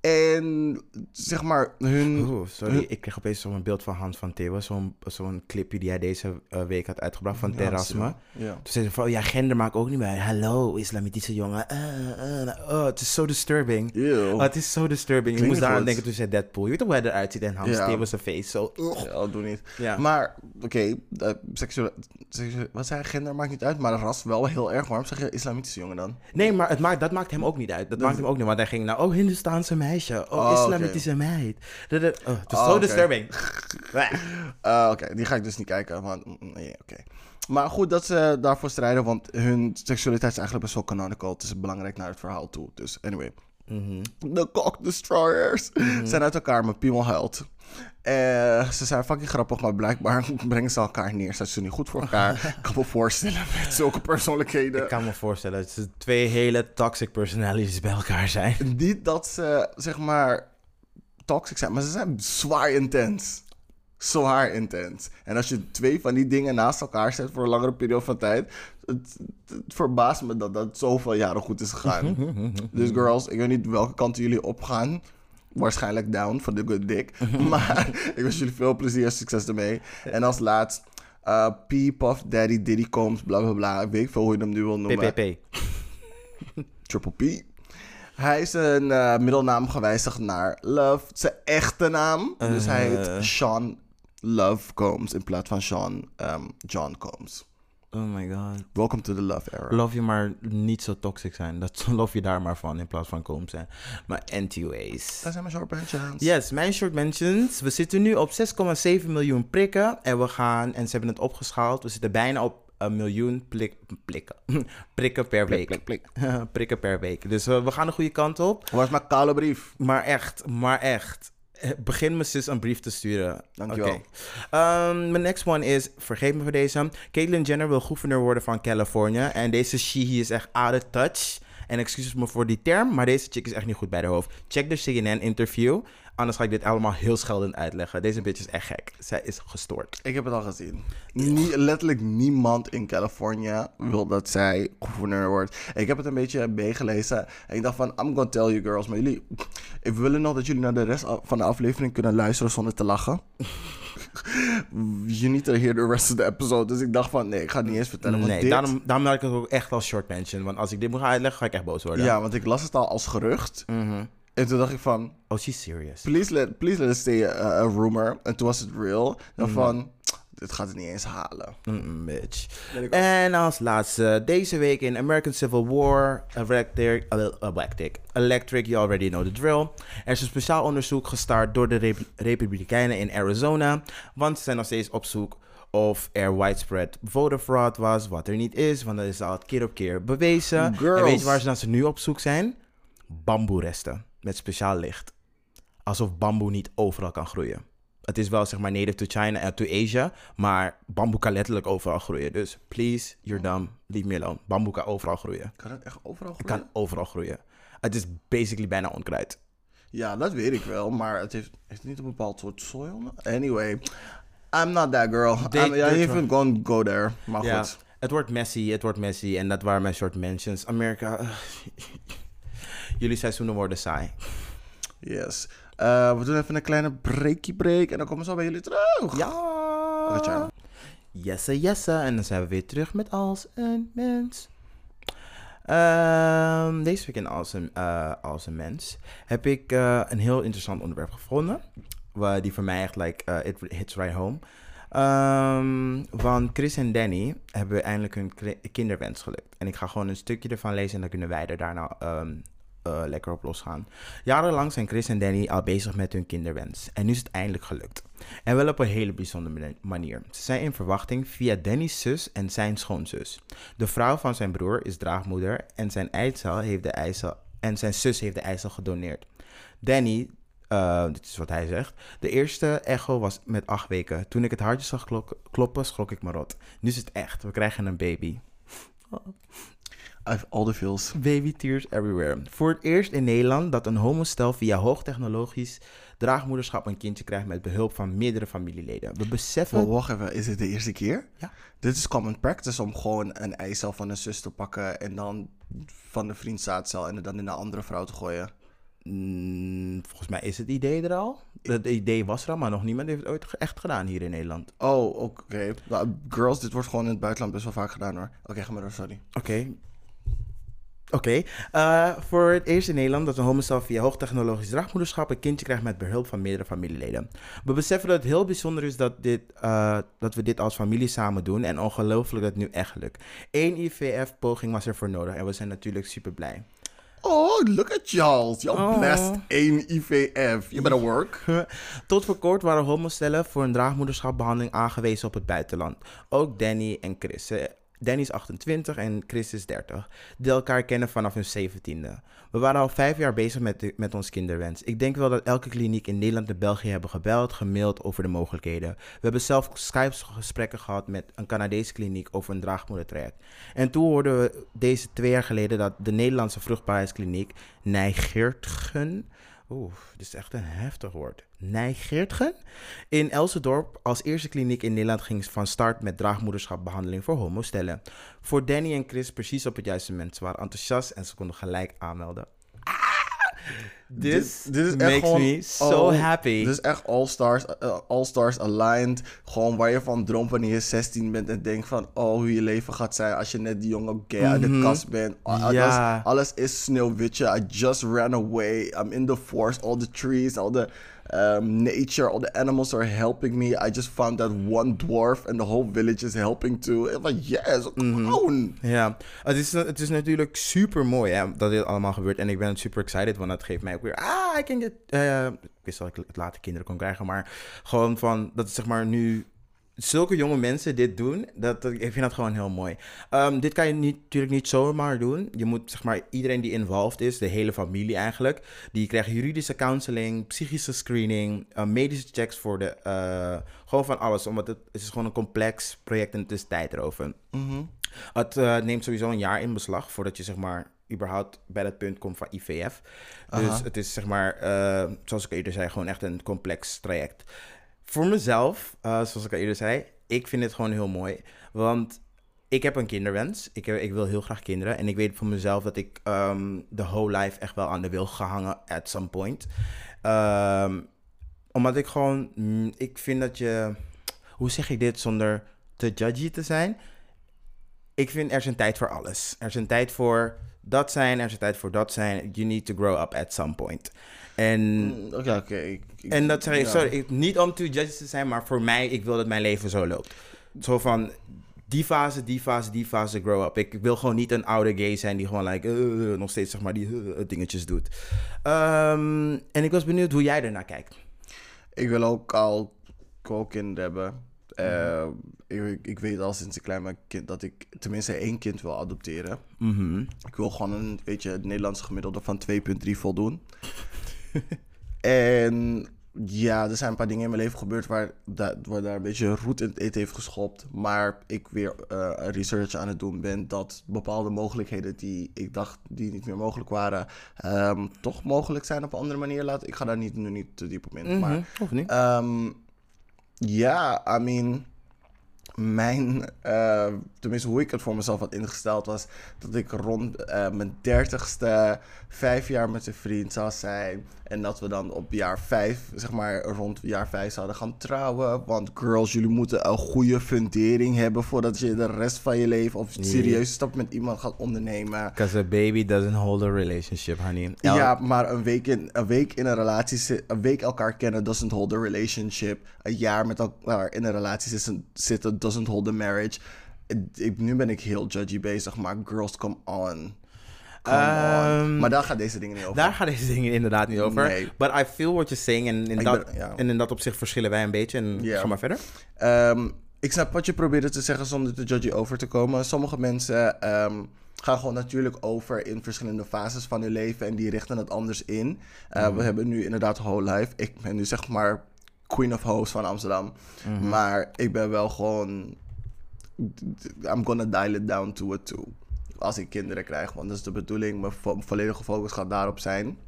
En zeg maar, hun...
Sorry, ik kreeg opeens zo'n beeld van Hans van Theeuwen. Zo'n zo'n clipje die hij deze eh, week had uitgebracht van Terrasme.
Ja.
Toen zei ze van, ja, gender maakt ook niet mee. Hallo, islamitische jongen. Eh, eh, oh, het is zo disturbing.
Ew.
Oh, het is zo disturbing. Ik
Klinkt
moest daaraan denken toen zei Deadpool. Je weet toch hoe hij eruit ziet en Hans
Ja.
Theeuwen zijn face. Zo, ugh.
Ja, doe niet.
Ja.
Maar, oké, eh, seksuele, seksuele- wat zei hij? Gender maakt niet uit, maar ras wel heel erg. Waarom zeg je islamitische jongen dan?
Nee, maar het maakt, dat maakt hem ook niet uit. Dat maakt hem ook niet, want hij ging naar, oh, Hindustaanse meisje. Oh,
Oh,
islamitische meid. Dat- dat- Oh, het is
Oh,
zo disturbing.
Eh, oké, die ga ik dus niet kijken. Want, mm, nee, oké. Maar goed dat ze daarvoor strijden, want hun seksualiteit is eigenlijk best wel canonical. Het is belangrijk naar het verhaal toe. Dus anyway. De Cock Destroyers zijn uit elkaar, mijn piemel huilt. Eh, ze zijn fucking grappig, maar blijkbaar brengen ze elkaar neer. Zijn ze niet goed voor elkaar? ik kan me voorstellen met zulke persoonlijkheden.
Ik kan me voorstellen dat ze twee hele toxic personalities bij elkaar zijn.
Niet dat ze, zeg maar, toxic zijn, maar ze zijn zwaar intens. Zwaar intens. En als je twee van die dingen naast elkaar zet voor een langere periode van tijd, het, het verbaast me dat dat zoveel jaren goed is gegaan. dus girls, ik weet niet welke kant jullie opgaan. Waarschijnlijk down voor de good dick. maar ik wens jullie veel plezier en succes ermee. En als laatst, eh P, Puff, Daddy, Diddy Combs, bla bla bla. Ik weet veel hoe je hem nu wil noemen.
PPP.
Triple P. Hij is een eh, middelnaam gewijzigd naar Love, zijn echte naam. Dus hij
Eh.
heet Sean Love Combs in plaats van Sean ehm, John Combs.
Oh my god.
Welcome to the love era.
Love je maar niet zo toxic zijn. Dat love je daar maar van in plaats van kom zijn. Maar anyways.
Dat zijn mijn short mentions.
Yes, mijn short mentions. We zitten nu op 6,7 miljoen prikken. En we gaan, en ze hebben het opgeschaald. We zitten bijna op een miljoen plik, plikken. prikken per week.
Plik, plik,
prikken per week. Dus eh, we gaan de goede kant op.
Waar is mijn kale brief?
Maar echt, maar echt. Eh, Begin mijn zus een brief te sturen.
Dankjewel.
Oké. Ehm, Mijn next one is, vergeet me voor deze. Caitlyn Jenner wil gouverneur worden van Californië. En deze she is echt out of touch. En excuses me voor die term, maar deze chick is echt niet goed bij de hoofd. Check de CNN-interview. Anders ga ik dit allemaal heel scheldend uitleggen. Deze bitch is echt gek. Zij is gestoord.
Ik heb het al gezien. Nie- letterlijk niemand in Californië wil dat zij gouverneur wordt. Ik heb het een beetje meegelezen. En ik dacht van, I'm gonna tell you girls. Maar jullie, ik wil nog dat jullie naar de rest van de aflevering kunnen luisteren zonder te lachen. You need to hear the rest of the episode. Dus ik dacht van, nee, ik ga het niet eens vertellen. want
Nee,
dit-
daarom, daarom maak ik het ook echt als short mention. Want als ik dit moet gaan uitleggen, ga ik echt boos worden.
Ja, want ik las het al als gerucht.
Mhm.
En toen dacht ik van,
Oh, she's serious.
please let, please let it stay a, a rumor. En toen was het real. Dan
Mhm.
van, dit gaat het niet eens halen.
Mm, bitch. En als laatste, deze week in American Civil War, Electric, Electric, Electric, you already know the drill. Er is een speciaal onderzoek gestart door de Rep- Republikeinen in Arizona, want ze zijn nog steeds op zoek of er widespread voter fraud was, wat er niet is, want dat is al keer op keer bewezen.
Girls.
En weet je waar ze, nou ze nu op zoek zijn? Bamboeresten met speciaal licht. Alsof bamboe niet overal kan groeien. Het is wel zeg maar native to China en to Asia, maar bamboe kan letterlijk overal groeien. Dus please, you're dumb, leave me alone. Bamboe kan overal groeien.
Kan het echt overal
Het
groeien?
kan overal groeien. Het is basically bijna onkruid.
Ja, dat weet ik wel, maar het heeft, heeft niet een bepaald soort soil. Anyway, I'm not that girl.
They-
I'm,
they're
even gonna go there. Maar goed.
het wordt messy, het wordt messy. En dat waren mijn short mentions. Amerika, jullie seizoenen worden saai.
Yes. Eh, we doen even een kleine breakie break en dan komen we zo bij jullie terug.
Ja! Jesse, jesse. En dan zijn we weer terug met Als een Mens. Ehm, deze week in Als een, eh, Als een Mens heb ik eh, een heel interessant onderwerp gevonden. Waar die voor mij echt, like, it hits right home. Ehm, want Chris en Danny hebben eindelijk hun kinderwens gelukt. En ik ga gewoon een stukje ervan lezen en dan kunnen wij er daarna ehm, eh, lekker op losgaan. Jarenlang zijn Chris en Danny al bezig met hun kinderwens. En nu is het eindelijk gelukt. En wel op een hele bijzondere mani- manier. Ze zijn in verwachting via Danny's zus en zijn schoonzus. De vrouw van zijn broer is draagmoeder en zijn eicel heeft de eicel en zijn zus heeft de eicel gedoneerd. Danny, eh, dit is wat hij zegt. De eerste echo was met acht weken. Toen ik het hartje zag kloppen, schrok ik me rot. Nu is het echt. We krijgen een baby.
I have all the feels.
Baby tears everywhere. Voor het eerst in Nederland dat een homostel via hoogtechnologisch draagmoederschap een kindje krijgt met behulp van meerdere familieleden. We beseffen.
Well, wacht even, is dit de eerste keer?
Ja.
Dit is common practice om gewoon een eicel van een zus te pakken en dan van de vriendzaadcel en het dan in een andere vrouw te gooien.
Mm, volgens mij is het idee er al. Het idee was er al, maar nog niemand heeft het ooit echt gedaan hier in Nederland.
Oh, oké. Nou, girls, dit wordt gewoon in het buitenland best wel vaak gedaan hoor. Oké, ga maar door, sorry.
Oké. Oké. Eh, voor het eerst in Nederland dat een homostel via hoogtechnologisch draagmoederschap een kindje krijgt met behulp van meerdere familieleden. We beseffen dat het heel bijzonder is dat, dit, eh, dat we dit als familie samen doen en ongelooflijk dat het nu echt lukt. Eén IVF-poging was ervoor nodig en we zijn natuurlijk super blij.
Oh, look at y'all. Y'all
Oh.
blessed één IVF. You better work.
Tot voor kort waren homostellen voor een draagmoederschapbehandeling aangewezen op het buitenland. Ook Danny en Chris. Danny is 28 en Chris is 30. Die elkaar kennen vanaf hun 17e. We waren al vijf jaar bezig met, met ons kinderwens. Ik denk wel dat elke kliniek in Nederland en België hebben gebeld, gemaild over de mogelijkheden. We hebben zelf Skype-gesprekken gehad met een Canadese kliniek over een draagmoedertraject. En toen hoorden we deze twee jaar geleden dat de Nederlandse vruchtbaarheidskliniek Nijgeertgen Oeh, dit is echt een heftig woord. Nijgeertgen? In Elsendorp als eerste kliniek in Nederland ging van start met draagmoederschapbehandeling voor homostellen. Voor Danny en Chris precies op het juiste moment. Ze waren enthousiast en ze konden gelijk aanmelden. Ah! This
Dit- dit is echt
makes
gewoon-
me so
oh,
happy.
Dit is echt all-stars, eh, all-stars aligned. Gewoon waar je van droomt wanneer je 16 bent en denkt van... Oh, hoe je leven gaat zijn als je net die jonge gay uit de kast bent. Alles,
Mhm.
Alles is sneeuwwitje. I just ran away. I'm in the forest. All the trees, all the um, nature, all the animals are helping me. I just found that one dwarf and the whole village is helping too. Ik van, yes,
Mhm.
gewoon.
Ja, het is, het is natuurlijk super mooi hè, dat dit allemaal gebeurt. En ik ben super excited, want dat geeft mij ook weer... Ah, ik kan dit... eh, ik wist dat ik het later kinderen kon krijgen, maar gewoon van... Dat het zeg maar nu... Zulke jonge mensen dit doen, dat, dat- ik vind dat gewoon heel mooi. Ehm, dit kan je niet, natuurlijk niet zomaar doen. Je moet zeg maar iedereen die involved is, de hele familie eigenlijk, die krijgt juridische counseling, psychische screening, eh, medische checks voor de, eh, gewoon van alles, omdat het, het is gewoon een complex project en het is tijd erover. Het eh, neemt sowieso een jaar in beslag voordat je zeg maar überhaupt bij dat punt komt van IVF. Dus het is zeg maar, zoals ik eerder zei, gewoon echt een complex traject. Voor mezelf, eh, zoals ik al eerder zei, ik vind het gewoon heel mooi. Want ik heb een kinderwens. Ik, ik wil heel graag kinderen. En ik weet van mezelf dat ik ehm, de whole life echt wel aan de wil gehangen at some point. Ehm, omdat ik gewoon, mm, ik vind dat je, hoe zeg ik dit zonder te judgy te zijn? Ik vind er is een tijd voor alles. Er is een tijd voor dat zijn, er is tijd voor dat zijn. You need to grow up at some point. En,
Oké, oké. ik-
en dat zeg ik,
ja.
sorry, ik, niet om too judgy te zijn, maar voor mij, ik wil dat mijn leven zo loopt. Zo van, die fase, die fase, die fase, grow up. Ik wil gewoon niet een oude gay zijn die gewoon like, eh, nog steeds zeg maar die eh, dingetjes doet. Ehm, en ik was benieuwd hoe jij ernaar kijkt.
Ik wil ook al kinderen hebben. Eh, ik, ik weet al sinds een klein ben kind dat ik tenminste één kind wil adopteren.
Mhm.
Ik wil gewoon een, weet je, het Nederlandse gemiddelde van 2,3 voldoen. en ja, er zijn een paar dingen in mijn leven gebeurd waar, da- waar daar een beetje roet in het eten heeft geschopt. Maar ik weer eh, research aan het doen ben dat bepaalde mogelijkheden die ik dacht die niet meer mogelijk waren, ehm, toch mogelijk zijn op een andere manier. Laat, ik ga daar niet, nu niet te diep op in. Maar
Mhm, Of niet?
Ehm, ja, I mean, mijn, eh, tenminste hoe ik het voor mezelf had ingesteld was dat ik rond eh, mijn dertigste vijf jaar met een vriend zou zijn. En dat we dan op jaar vijf, zeg maar rond jaar vijf zouden gaan trouwen. Want girls, jullie moeten een goede fundering hebben voordat je de rest van je leven of serieuze stap met iemand gaat ondernemen.
Because a baby doesn't hold a relationship, honey. El-
Ja, maar een week, in, een week in een relatie, een week elkaar kennen doesn't hold a relationship. Een jaar met elkaar in een relatie zitten- doesn't hold a marriage. Ik, nu ben ik heel judgy bezig, maar girls, come on.
Ehm.
Maar daar gaat deze dingen niet over.
Daar gaan deze dingen inderdaad niet over.
Nee.
But I feel what you're saying. En in,
Ik
dat,
ben- ja.
en in dat opzicht verschillen wij een beetje. En ga maar verder.
Ehm, ik snap wat je probeerde te zeggen zonder te judgy over te komen. Sommige mensen ehm, gaan gewoon natuurlijk over in verschillende fases van hun leven en die richten het anders in. Uh, We hebben nu inderdaad whole life. Ik ben nu zeg maar queen of hoes van Amsterdam. Maar ik ben wel gewoon... I'm gonna dial it down to a two. Als ik kinderen krijg, want dat is de bedoeling. Mijn vo- volledige focus gaat daarop zijn.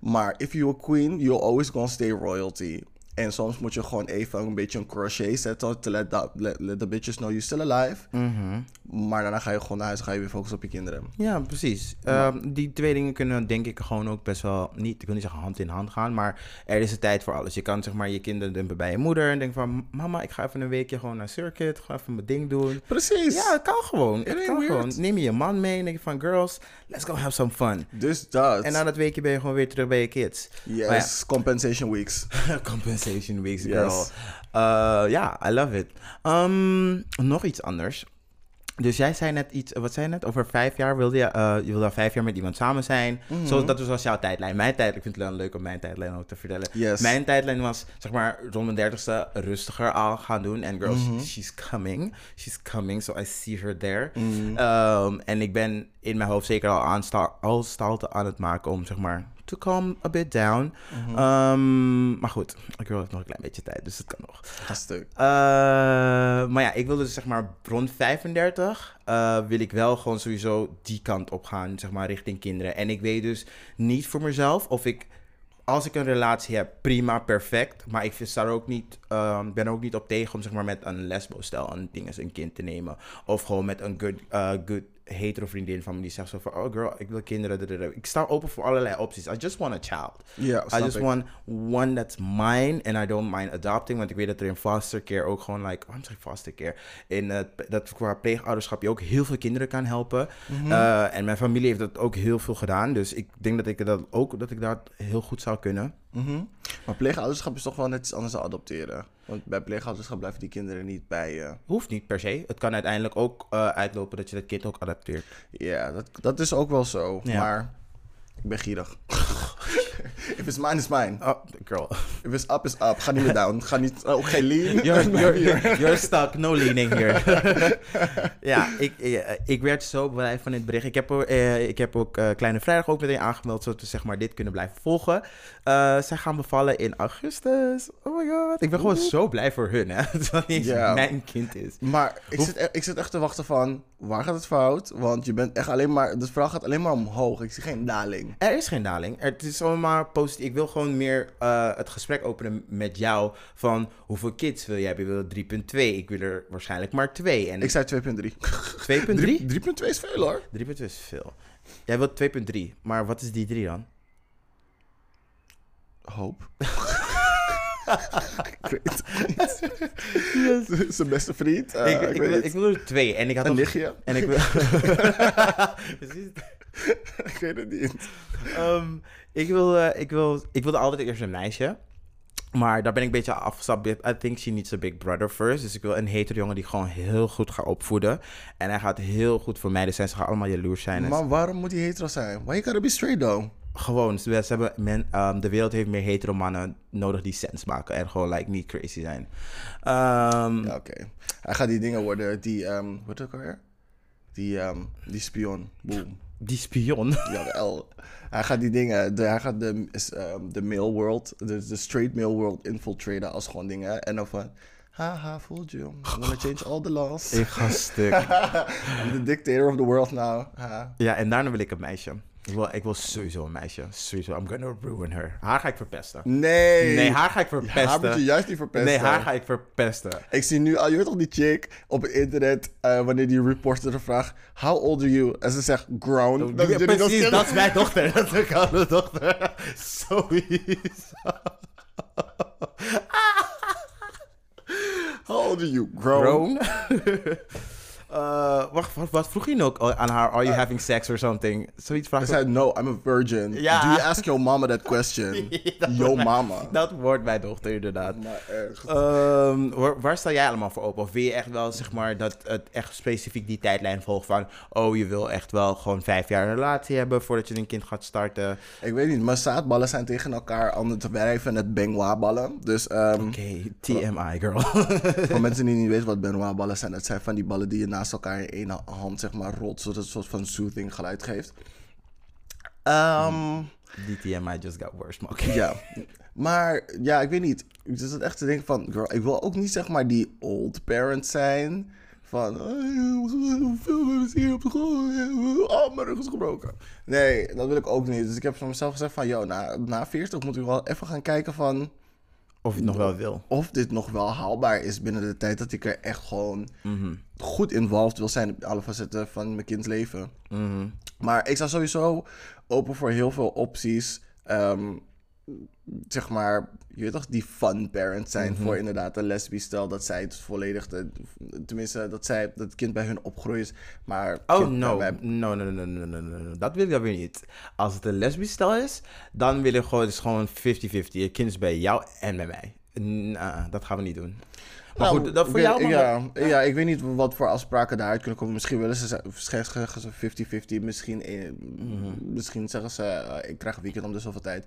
Maar if you're a queen, you're always gonna stay royalty. En soms moet je gewoon even een beetje een crochet zetten to let, that, let, let the bitches know you're still alive. Maar daarna ga je gewoon naar huis, ga je weer focussen op je kinderen.
Ja, precies. Ehm, die twee dingen kunnen denk ik gewoon ook best wel niet, ik wil niet zeggen hand in hand gaan, maar er is een tijd voor alles. Je kan zeg maar je kinderen dumpen bij je moeder en denken van, mama, ik ga even een weekje gewoon naar circuit, ga even mijn ding doen.
Precies.
Ja, het kan gewoon. Het kan
weird.
gewoon. Neem je je man mee en denk je van, girls, let's go have some fun.
Dus dat.
En na dat weekje ben je gewoon weer terug bij je kids.
yes,
ja,
compensation weeks.
Compensation weeks,
Yes.
girl. Uh, Ja, I love it. Um, nog iets anders. Dus jij zei net iets, wat zei je net? Over vijf jaar wilde je, eh, je wilde al vijf jaar met iemand samen zijn.
Mhm.
Zoals, dat was jouw tijdlijn. Mijn tijdlijn, ik vind het wel leuk om mijn tijdlijn ook te vertellen.
Yes.
Mijn tijdlijn was, zeg maar, rond mijn dertigste rustiger al gaan doen. En girls,
Mhm.
she's coming. She's coming, so I see her there.
Mhm.
Um, en ik ben in mijn hoofd zeker al al stalte aan het maken om, zeg maar, to calm a bit down.
Mhm.
Um, maar goed, ik wil nog een klein beetje tijd, dus het kan nog.
Ga stuk.
Uh, maar ja, ik wil dus zeg maar rond 35 uh, wil ik wel gewoon sowieso die kant op gaan, zeg maar richting kinderen. En ik weet dus niet voor mezelf of ik, als ik een relatie heb, prima, perfect. Maar ik vind- er ook niet, um, ben er ook niet op tegen om zeg maar met een lesbo-stijl een ding een kind te nemen. Of gewoon met een good, uh, good hetero vriendin van me die zegt zo van, oh girl, ik wil kinderen. Ik sta open voor allerlei opties. I just want a child.
Ja,
I just
ik.
want one that's mine and I don't mind adopting. Want ik weet dat er in foster care ook gewoon, like, waarom zeg ik foster care? In uh, dat qua pleegouderschap je ook heel veel kinderen kan helpen.
Mhm.
Uh, en mijn familie heeft dat ook heel veel gedaan. Dus ik denk dat ik dat ook, dat ik dat heel goed zou kunnen.
Mhm. Maar pleegouderschap is toch wel net iets anders dan adopteren. Want bij pleegouderschap blijven die kinderen niet bij je.
Hoeft niet per se. Het kan uiteindelijk ook uh, uitlopen dat je dat kind ook adopteert.
Ja, dat, dat is ook wel zo.
Ja.
Maar ik ben gierig. If it's mine, it's mine.
Oh, girl.
If it's up, is up. Ga niet meer down. Ga niet... Ook geen lean.
You're, you're, you're, you're stuck, no leaning here. ja, ik, eh, ik werd zo blij van dit bericht. Ik heb, eh, ik heb ook eh, Kleine Vrijdag ook meteen aangemeld, zodat we zeg maar, dit kunnen blijven volgen. Eh, zij gaan bevallen in augustus. Oh my god. Ik ben gewoon zo blij voor hun, hè. Het niet mijn kind is.
Maar ik
Hoe-
zit, e- ik zit echt te wachten van... Waar gaat het fout? Want je bent echt alleen maar... De verhaal gaat alleen maar omhoog. Ik zie geen daling.
Er is geen daling. Het is allemaal positief. Ik wil gewoon meer eh, het gesprek openen met jou van hoeveel kids wil jij hebben? Je wil 3.2. Ik wil er waarschijnlijk maar 2. En
Ik zei 2.3.
2.3?
3.2 is veel hoor.
3.2 is veel. Jij wilt 2.3, maar wat is die 3 dan?
Hoop. ik weet het niet. Zijn beste vriend. eh,
ik,
ik,
wil, ik wil er 2 en ik had
Een
nog...
nichtje.
En ik wil... Precies.
ik weet het niet.
Ehm, ik, wil, eh, ik, wil, ik wilde altijd eerst een meisje. Maar daar ben ik een beetje afgestapt. I think she needs a big brother first. Dus ik wil een hetero jongen die gewoon heel goed gaat opvoeden. En hij gaat heel goed voor mij. Dus zij gaan allemaal jaloers zijn.
Maar waarom moet hij hetero zijn? Why you gotta be straight though?
Gewoon, ze, hebben men, ehm, de wereld heeft meer hetero mannen nodig die sens maken. En gewoon like, niet crazy zijn. Ehm,
Ja, oké. Hij gaat die dingen worden, die, ehm wat ook alweer? Die, die spion. Boom.
Die spion.
Ja, de L. Hij gaat die dingen, de, hij gaat de, de male world, de, de straight male world infiltraten als gewoon dingen. En dan van, haha, fooled you. I'm gonna change all the laws.
Ik ga stuk.
I'm the dictator of the world now. Ha.
Ja, en daarna wil ik een meisje. Ik wil, ik wil sowieso een meisje. Sowieso. I'm gonna ruin her. Haar ga ik verpesten.
Nee.
Nee, haar ga ik
Haar
verpesten.
moet je juist niet verpesten.
Nee, haar ga ik verpesten.
Ik zie nu al, je weet toch die chick op het internet, eh, wanneer die reporter er vraagt, how old are you? En ze zegt, grown.
Ja,
is jullie
precies,
kind-
dat is mijn dochter. Dat is mijn oude dochter. Zoiets.
How old are you? Grown.
Grown. Eh, wacht, wat, wat vroeg je ook aan haar? Are you having sex or something? Zoiets vraag
I
ik
said, no, I'm a virgin.
Ja.
Do you ask your mama that question?
Dat
Yo
wordt
mama.
Dat wordt mijn dochter inderdaad.
Maar echt.
Ehm, waar, waar sta jij allemaal voor open? Of wil je echt wel, zeg maar, dat het echt specifiek die tijdlijn volgt van... Oh, je wil echt wel gewoon vijf jaar een relatie hebben voordat je een kind gaat starten.
Ik weet niet, maar zaadballen zijn tegen elkaar anders. Wij even het Benoit-ballen. Dus ehm,
Oké, TMI, girl.
voor mensen die niet weten wat Benoit-ballen zijn, dat zijn van die ballen die je naast elkaar in één hand zeg maar rolt, zodat het een soort van soothing geluid geeft. Ehm,
die TMI just got worse, maar
ja, maar ja, ik weet niet. Ik zit echt te denken van, girl, ik wil ook niet zeg maar die old parent zijn. Van, "Oh, hoeveel ze hier op de grond? Oh, mijn rug is gebroken. Nee, dat wil ik ook niet. Dus ik heb van mezelf gezegd van, yo, na, na 40 moet ik wel even gaan kijken van...
Of je het nog wel wil.
of dit nog wel haalbaar is binnen de tijd dat ik er echt gewoon
Mhm.
goed involved wil zijn in alle facetten van mijn kinds leven.
Mhm.
Maar ik sta sowieso open voor heel veel opties. Ehm, zeg maar, je weet toch, die fun parents zijn
Mhm.
voor inderdaad een lesbisch stel. Dat zij het volledig, de, tenminste, dat, zij, dat het kind bij hun opgroeit. Maar
Oh,
kind
no. No, no, no, no, no, no. Dat wil ik weer niet. Als het een lesbisch stel is, dan wil ik gewoon, het is gewoon 50-50. Je kind is bij jou en bij mij. Nah, dat gaan we niet doen. Maar
Nou,
goed, dat voor
ik
jou
ja, ja, ik weet niet wat voor afspraken daaruit kunnen komen. Misschien willen ze schijf zeggen ze 50-50. Misschien, eh,
Mhm.
misschien zeggen ze, eh, ik krijg een weekend om de zoveel tijd.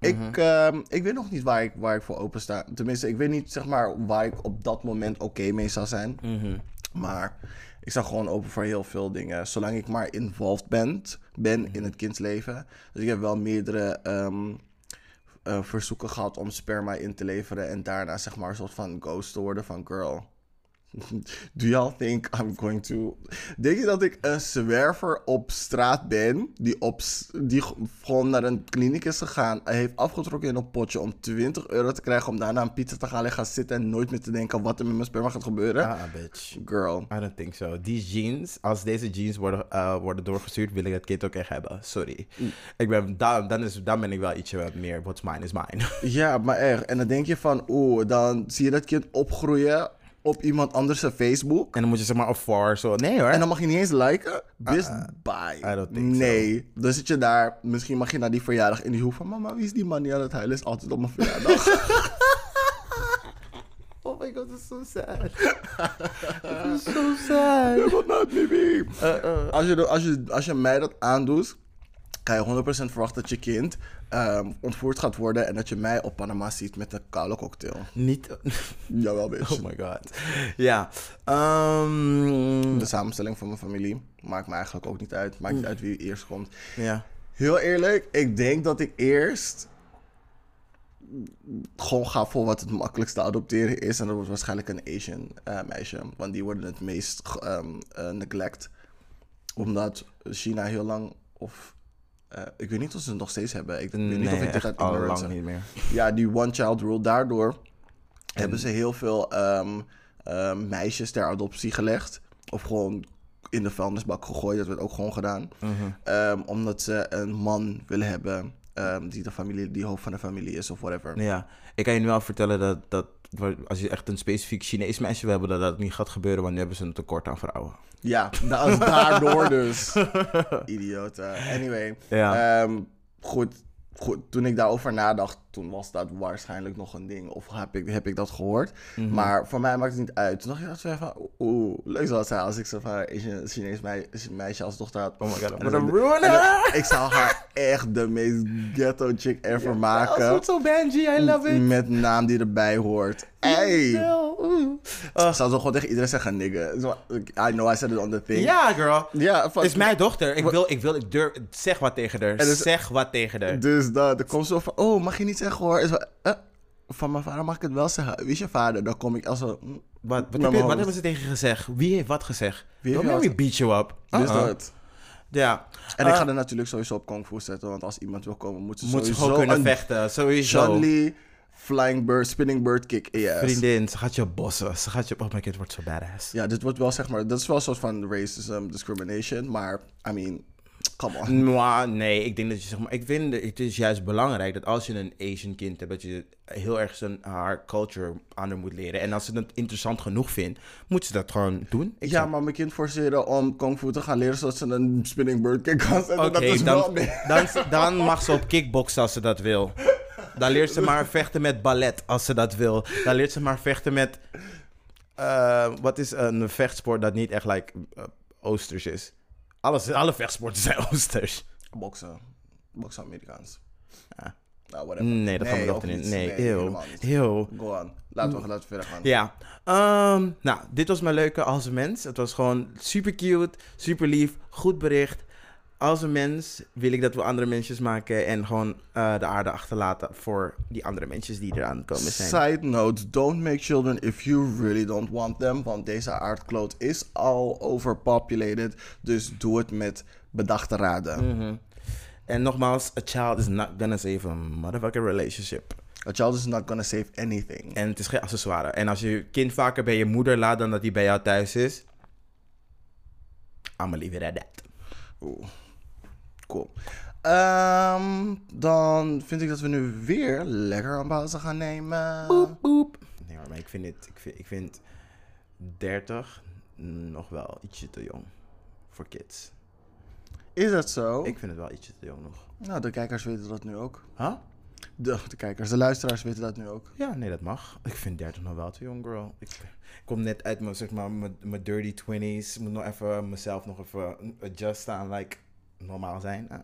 Mhm.
Ik, ehm, ik weet nog niet waar ik, waar ik voor open sta. Tenminste, ik weet niet zeg maar, waar ik op dat moment oké mee zou zijn.
Mhm.
Maar ik sta gewoon open voor heel veel dingen. Zolang ik maar involved ben, ben
Mhm.
in het kindsleven. Dus ik heb wel meerdere ehm, eh, verzoeken gehad om sperma in te leveren. En daarna zeg maar een soort van ghost te worden van girl. Do y'all think I'm going to... Denk je dat ik een zwerver op straat ben... die, op, die gewoon naar een kliniek is gegaan... heeft afgetrokken in een potje om 20 euro te krijgen... om daarna een pizza te gaan en gaan zitten... en nooit meer te denken wat er met mijn sperma gaat gebeuren?
Ah, bitch.
Girl.
I don't think so. Die jeans, als deze jeans worden, eh, worden doorgestuurd, wil ik het kind ook echt hebben. Sorry.
Mm.
Ik ben, dan, dan, is, dan ben ik wel ietsje meer, what's mine is mine.
Ja, maar echt. En dan denk je van... oeh, dan zie je dat kind opgroeien... op iemand anders zijn Facebook...
en dan moet je zeg maar of far zo. Nee hoor.
En dan mag je niet eens liken. Bis bye.
I don't think so.
nee. Dan zit je daar. Misschien mag je naar die verjaardag in die hoek van... Mama, wie is die man die aan het huilen is? Altijd op mijn verjaardag.
Oh my god, that's so sad. That's so sad.
What not? Als, je, de- als, je, als je mij dat aandoet... kan je 100% verwachten dat je kind... ehm, ontvoerd gaat worden... en dat je mij op Panama ziet met een koude cocktail.
Niet.
Jawel, bitch.
Oh my god. Ja. ehm,
De samenstelling van mijn familie maakt me eigenlijk ook niet uit. Maakt niet uit wie eerst komt.
ja.
Heel eerlijk, ik denk dat ik eerst gewoon ga voor wat het makkelijkste adopteren is. En dat wordt waarschijnlijk een Asian eh, meisje. Want die worden het meest eh, neglect. Omdat China heel lang, of eh, ik weet niet of ze het nog steeds hebben. Ik weet niet of ik dit uit
al lang niet meer.
Ja, die one child rule. Daardoor hebben ze heel veel ehm, ehm, meisjes ter adoptie gelegd. Of gewoon in de vuilnisbak gegooid. Dat werd ook gewoon gedaan.
Mhm.
Ehm, omdat ze een man willen hebben die de familie, die hoofd van de familie is of whatever.
Ja, ik kan je nu wel vertellen dat, dat als je echt een specifiek Chinees meisje wil hebben, dat dat niet gaat gebeuren, want nu hebben ze een tekort aan vrouwen.
Ja, dat is daardoor dus. Idioten. Anyway.
Ja.
ehm, goed, goed, toen ik daarover nadacht, toen was dat waarschijnlijk nog een ding. Of heb ik, heb ik dat gehoord.
Mhm.
Maar voor mij maakt het niet uit. Toen dacht ik van, oeh, leuk zou het zijn als ik zo van een Chinees mei- meisje als dochter had.
Oh my god, I'm
En
gonna
dan-
ruin
en dan-
her!
Ik zou haar echt de meest ghetto chick ever maken.
zo Benji, I love it.
Met naam die erbij hoort. Hey! Ik zou zo gewoon tegen iedereen zeggen, nigga. I know I said it on the thing.
Ja, girl.
Ja,
is mijn dochter. Ik wil, ik wil, ik durf. Zeg wat tegen haar.
dus-
zeg wat tegen haar.
Dus dat, er komt zo van, oh, mag je niet zeggen hoor. Is wel, eh, van mijn vader mag ik het wel zeggen. Wie is je vader? Dan kom ik als zo... mm,
Wat, wat, heb
mijn
je- wat hebben ze tegen gezegd? Wie heeft wat gezegd?
Wie heeft
Don't beat you up.
Dus
Uh-uh.
dat.
Ja.
En ik ga er natuurlijk sowieso op kung fu zetten. Want als iemand wil komen, moet ze
moet
sowieso
gewoon kunnen
een
vechten. Sowieso.
Flying bird, spinning bird kick ass.
Vriendin, ze gaat je bossen. Ze gaat je... Oh my god, het wordt zo badass.
Ja, dit wordt wel zeg maar... Dat is wel een soort van racism, discrimination. Maar, I mean, come on.
Mwah, nee, ik denk dat je zeg maar. Ik vind het is juist belangrijk dat als je een Asian kind hebt, dat je heel erg zijn haar culture aan haar moet leren. En als ze het interessant genoeg vindt, moet ze dat gewoon doen. Ik
Ja, maar mijn kind forceren om kung fu te gaan leren zodat ze een spinning bird kick kan zetten.
Oké,
dat is wel...
dan, dan, dan mag ze op kickboksen als ze dat wil. Dan leert ze maar vechten met ballet als ze dat wil. Dan leert ze maar vechten met. eh, wat is een vechtsport dat niet echt like, eh, oosters is? Alles, alle vechtsporten zijn oosters.
Boksen. Boksen Amerikaans.
Ja.
Nou, whatever.
Nee, dat gaan we nog niet. Nee, heel. Heel.
Go on. Laten we, laten we verder gaan.
Ja, ehm, nou, dit was mijn leuke als mens. Het was gewoon super cute, super lief, goed bericht. Als een mens wil ik dat we andere mensjes maken en gewoon eh, de aarde achterlaten voor die andere mensjes die eraan komen zijn.
Side note, don't make children if you really don't want them. Want deze aardkloot is al overpopulated. Dus doe het met bedachte raden.
Mhm. En nogmaals, a child is not gonna save a motherfucking relationship.
A child is not gonna save anything.
En het is geen accessoire. En als je kind vaker bij je moeder laat dan dat hij bij jou thuis is. I'ma leave it at that.
Oeh. Cool. Ehm, dan vind ik dat we nu weer lekker een pauze gaan nemen.
Boep. Nee hoor, maar ik vind, het, ik, vind, ik vind 30 nog wel ietsje te jong. Voor kids.
Is dat zo?
Ik vind het wel ietsje te jong nog.
Nou, de kijkers weten dat nu ook.
Huh?
De, de kijkers, de luisteraars weten dat nu ook.
Ja, nee, dat mag. Ik vind 30 nog wel te jong, girl. Ik, ik kom net uit mijn, zeg maar, mijn, mijn dirty 20s. Ik moet nog even mezelf nog even adjusten aan, like, normaal zijn. Uh,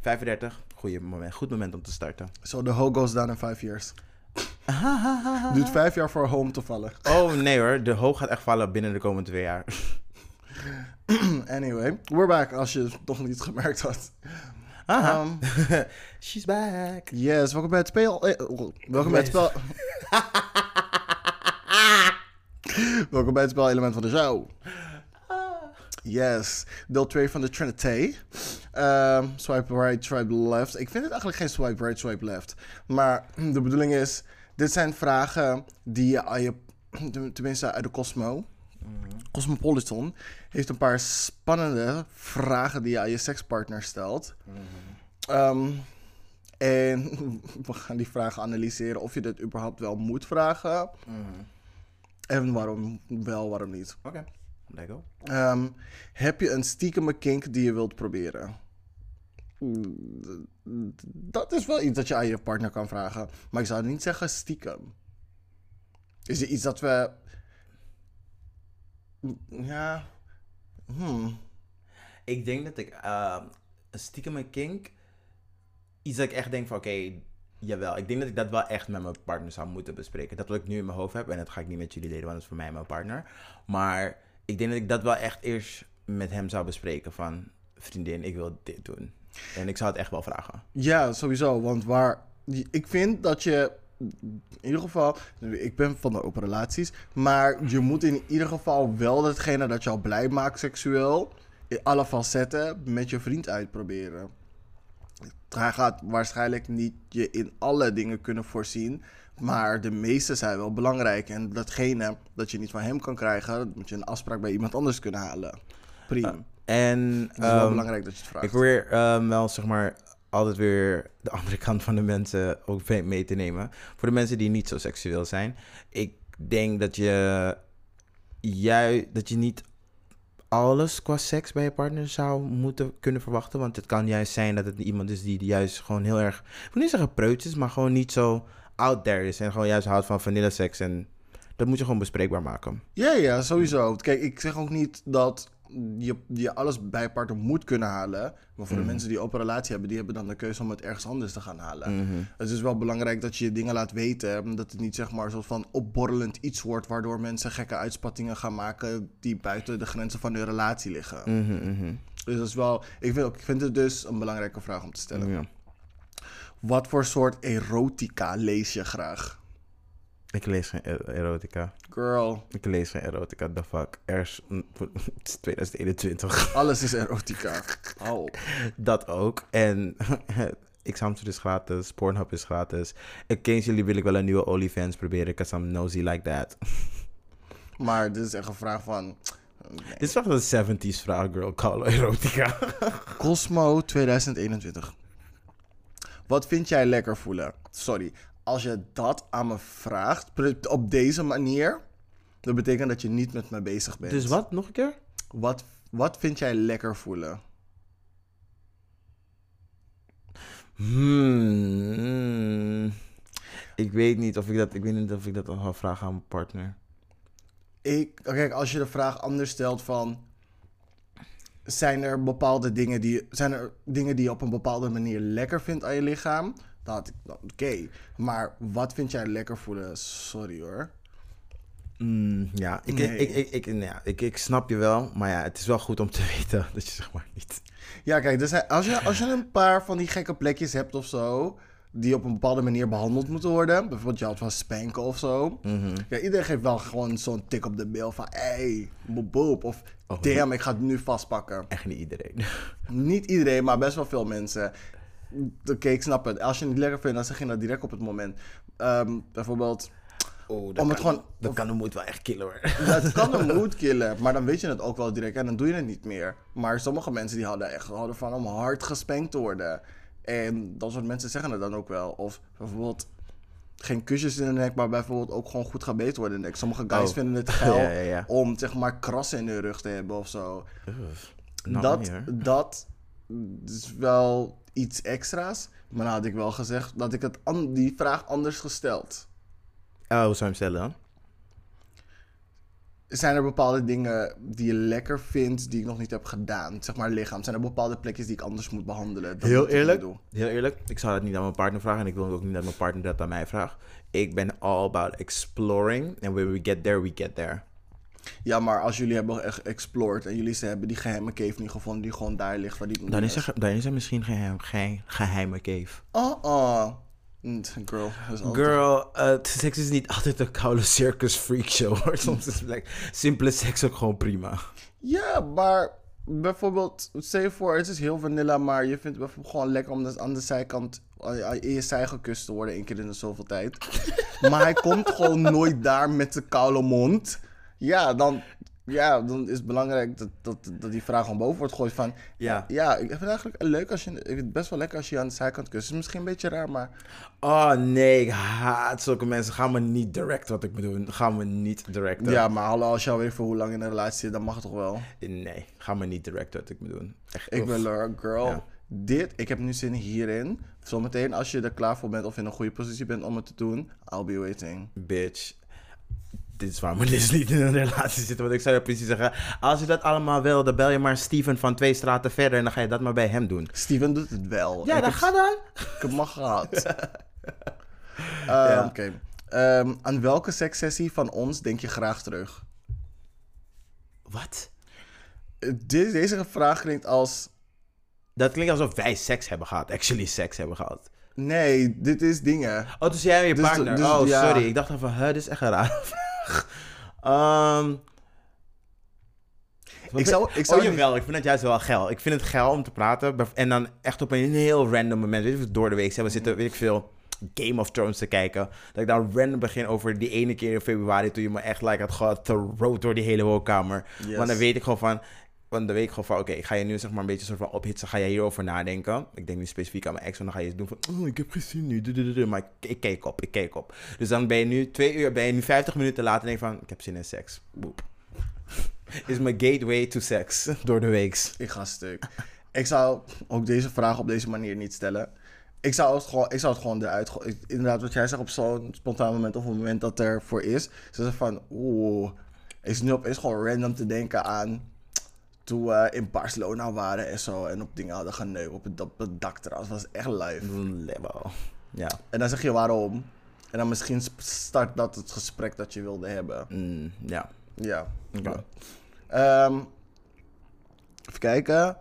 35, goeie moment, goed moment om te starten.
So the hoe goes down in five years. Duurt vijf jaar voor home te vallen.
Oh nee hoor, de hoog gaat echt vallen binnen de komende twee jaar.
Anyway, we're back als je het nog niet gemerkt had.
Aha.
Um,
She's back.
yes, welkom bij het speel... eh, welkom bij het spel... welkom bij het spel-element van de show. Yes, deel 2 van de Trinity. Ehm, swipe right, swipe left. Ik vind het eigenlijk geen swipe right, swipe left. Maar de bedoeling is, dit zijn vragen die je aan je, tenminste uit de Cosmo, Cosmopolitan, heeft een paar spannende vragen die je aan je sekspartner stelt. Ehm, en we gaan die vragen analyseren of je dit überhaupt wel moet vragen. En waarom wel, waarom niet.
Oké, you go.
Ehm, heb je een stiekeme kink die je wilt proberen? Mm, Dat is wel iets dat je aan je partner kan vragen. Maar ik zou niet zeggen stiekem. Is er iets dat we... Ja... Hmm.
Ik denk dat ik ehm, een stiekem een kink, iets dat ik echt denk van oké, jawel. Ik denk dat ik dat wel echt met mijn partner zou moeten bespreken. Dat wat ik nu in mijn hoofd heb en dat ga ik niet met jullie delen, want dat is voor mij mijn partner. Maar ik denk dat ik dat wel echt eerst met hem zou bespreken van vriendin, ik wil dit doen. En ik zou het echt wel vragen.
Ja, sowieso. Want waar... Ik vind dat je... In ieder geval... Ik ben van de open relaties. Maar je moet in ieder geval wel datgene dat jou blij maakt seksueel... In alle facetten met je vriend uitproberen. Hij gaat waarschijnlijk niet je in alle dingen kunnen voorzien. Maar de meeste zijn wel belangrijk. En datgene dat je niet van hem kan krijgen... dat moet je een afspraak bij iemand anders kunnen halen. Prima.
En
het is wel
ehm,
belangrijk dat je het vraagt.
Ik probeer ehm, wel, zeg maar, altijd weer de andere kant van de mensen ook mee- mee te nemen. Voor de mensen die niet zo seksueel zijn. Ik denk dat je, jij, dat je niet alles qua seks bij je partner zou moeten kunnen verwachten. Want het kan juist zijn dat het iemand is die juist gewoon heel erg, ik wil niet zeggen preut is, maar gewoon niet zo out there is. En gewoon juist houdt van vanilleseks. En dat moet je gewoon bespreekbaar maken.
Ja, ja, sowieso. Kijk, ik zeg ook niet dat je, je alles bij je partner moet kunnen halen. Maar voor de mensen die open relatie hebben, die hebben dan de keuze om het ergens anders te gaan halen. Het is wel belangrijk dat je je dingen laat weten. Dat het niet zeg maar een soort van opborrelend iets wordt, waardoor mensen gekke uitspattingen gaan maken die buiten de grenzen van de relatie liggen.
Mhm,
Dus dat is wel, ik vind, ik vind het dus een belangrijke vraag om te stellen.
Ja.
Wat voor soort erotica lees je graag?
Ik lees geen er- erotica.
Girl,
Ik lees geen erotica, the fuck. Er is, het is 2021.
alles is erotica. Op.
Dat ook. En X-Hamster is gratis, Pornhub is gratis. Occasionally wil ik wel een nieuwe OnlyFans proberen, because I'm nosy like that.
Maar dit is echt een vraag van...
Dit is echt een 70s vraag, girl. Call erotica.
Cosmo 2021. Wat vind jij lekker voelen? Sorry, als je dat aan me vraagt op deze manier, dat betekent dat je niet met me bezig bent.
dus wat, nog een keer?
Wat, wat vind jij lekker voelen?
Hmm. Ik weet niet of ik dat, ik weet niet of ik dat nog ga vragen aan mijn partner.
Ik, kijk, als je de vraag anders stelt van... Zijn er bepaalde dingen die, zijn er dingen die je op een bepaalde manier lekker vindt aan je lichaam? Dan had ik, dan, oké. Maar wat vind jij lekker voelen? Sorry hoor.
Mm, ja, ik,
Nee.
ik, ik, ik, nou ja, ik, ik snap je wel. Maar ja, het is wel goed om te weten dat je zeg maar niet...
Ja, kijk, dus als, je, als je een paar van die gekke plekjes hebt of zo, die op een bepaalde manier behandeld moeten worden, bijvoorbeeld je houdt van spanken of zo. Ja, iedereen geeft wel gewoon zo'n tik op de mail van, hey, boep boep, of damn, ik ga het nu vastpakken.
Echt niet iedereen.
Niet iedereen, maar best wel veel mensen. Oké, ik snap het. Als je het niet lekker vindt, dan zeg je dat direct op het moment. Ehm, bijvoorbeeld,
Oh,
Om het gewoon-
Dat kan de moed wel echt killen hoor.
het kan een mood killen, maar dan weet je het ook wel direct en dan doe je het niet meer. Maar sommige mensen die houden echt houden van om hard gespankt te worden. En dat soort mensen zeggen het dan ook wel. Of bijvoorbeeld geen kusjes in de nek, maar bijvoorbeeld ook gewoon goed gebeten worden in de nek. Sommige guys
Oh.
vinden het geil
Ja, ja, ja.
om zeg maar krassen in hun rug te hebben of zo.
Nou,
dat, dat is wel iets extra's. Maar dan had ik wel gezegd dat ik het die vraag anders gesteld.
Oh, hoe zou je hem stellen dan?
Zijn er bepaalde dingen die je lekker vindt die ik nog niet heb gedaan? Zeg maar lichaam. Zijn er bepaalde plekjes die ik anders moet behandelen? Dat
Heel eerlijk, heel eerlijk, ik zou dat niet aan mijn partner vragen en ik wil ook niet dat mijn partner dat aan mij vraagt. Ik ben all about exploring and when we get there, we get there.
Ja, maar als jullie hebben echt explored en jullie ze hebben die geheime cave niet gevonden die gewoon daar ligt waar die
Dan is er, dan is er misschien geen, geen geheime cave.
Oh, oh. Girl. altijd-
Girl, eh, seks is niet altijd een koude circus freak show hoor. Soms is like, simpele seks ook gewoon prima.
Ja, maar bijvoorbeeld, stel je voor, het is heel vanilla, maar je vindt het bijvoorbeeld gewoon lekker om dus aan de zijkant in je zij gekust te worden, één keer in de zoveel tijd. maar hij komt gewoon nooit daar met de koude mond. Ja, dan, ja, dan is het belangrijk dat, dat, dat die vraag gewoon boven wordt gegooid van...
Ja.
Ja, ik vind het eigenlijk leuk als je... Ik vind het best wel lekker als je aan de zijkant kust. Het is misschien een beetje raar, maar...
Oh nee, ik haat zulke mensen. Ga me niet direct wat ik moet doen. Ga me niet directen.
Ja, maar hallo, als je alweer voor hoe lang in een relatie zit, dan mag het toch wel?
Nee, ga me niet direct wat ik moet doen. Echt,
Ik wil er, girl.
Ja.
Dit, ik heb nu zin hierin. Zometeen, als je er klaar voor bent of in een goede positie bent om het te doen, I'll be waiting.
Bitch. Dit is waarom dus niet in een relatie zitten. Want ik zou je precies zeggen, als je dat allemaal wil, dan bel je maar Steven van twee straten verder en dan ga je dat maar bij hem doen.
Steven doet het wel.
Ja,
ik
dan
heb,
ga dan.
Ik heb al gehad. Eh,
Ja.
Oké. Ehm, aan welke sekssessie van ons denk je graag terug?
Wat?
Eh, de- deze vraag klinkt als...
Dat klinkt alsof wij seks hebben gehad. Actually seks hebben gehad.
Nee, dit is dingen.
Oh, dus jij en je
Dus-
partner.
dus-
oh,
ja.
sorry. Ik dacht van, huh, dit is echt een Ehm,
Ik zou, ik zou
oh
niet-
jawel, ik vind het juist wel geil. Ik vind het geil om te praten. En dan echt op een heel random moment. Weet je, door de week. We zitten, weet ik veel, Game of Thrones te kijken. Dat ik dan random begin over die ene keer in februari. Toen je me echt like had gethroat door die hele woonkamer.
Yes.
Want dan weet ik gewoon van... Want dan weet ik gewoon van, oké, ga je nu zeg maar een beetje soort van ophitsen, ga je hierover nadenken. Ik denk nu specifiek aan mijn ex, want dan ga je doen van, oh, ik heb gezien nu, maar ik, ik keek op, ik keek op. Dus dan ben je nu twee uur, ben je nu 50 minuten later en denk van, ik heb zin in seks. Is mijn gateway to seks door de weeks.
Ik ga stuk. ik zou ook deze vraag op deze manier niet stellen. Ik zou het gewoon, ik zou het gewoon eruit gooien. Ik- Inderdaad, wat jij zegt op zo'n spontaan moment of een moment dat er voor is. Ze van, oeh, ik zit nu opeens gewoon random te denken aan toen we in Barcelona waren en zo. En op dingen hadden geneukt op het, op het dak trouwens. was echt live.
Level. Ja.
En dan zeg je waarom. En dan misschien start dat het gesprek dat je wilde hebben.
Mm, ja.
Ja.
Oké.
Ehm, even kijken.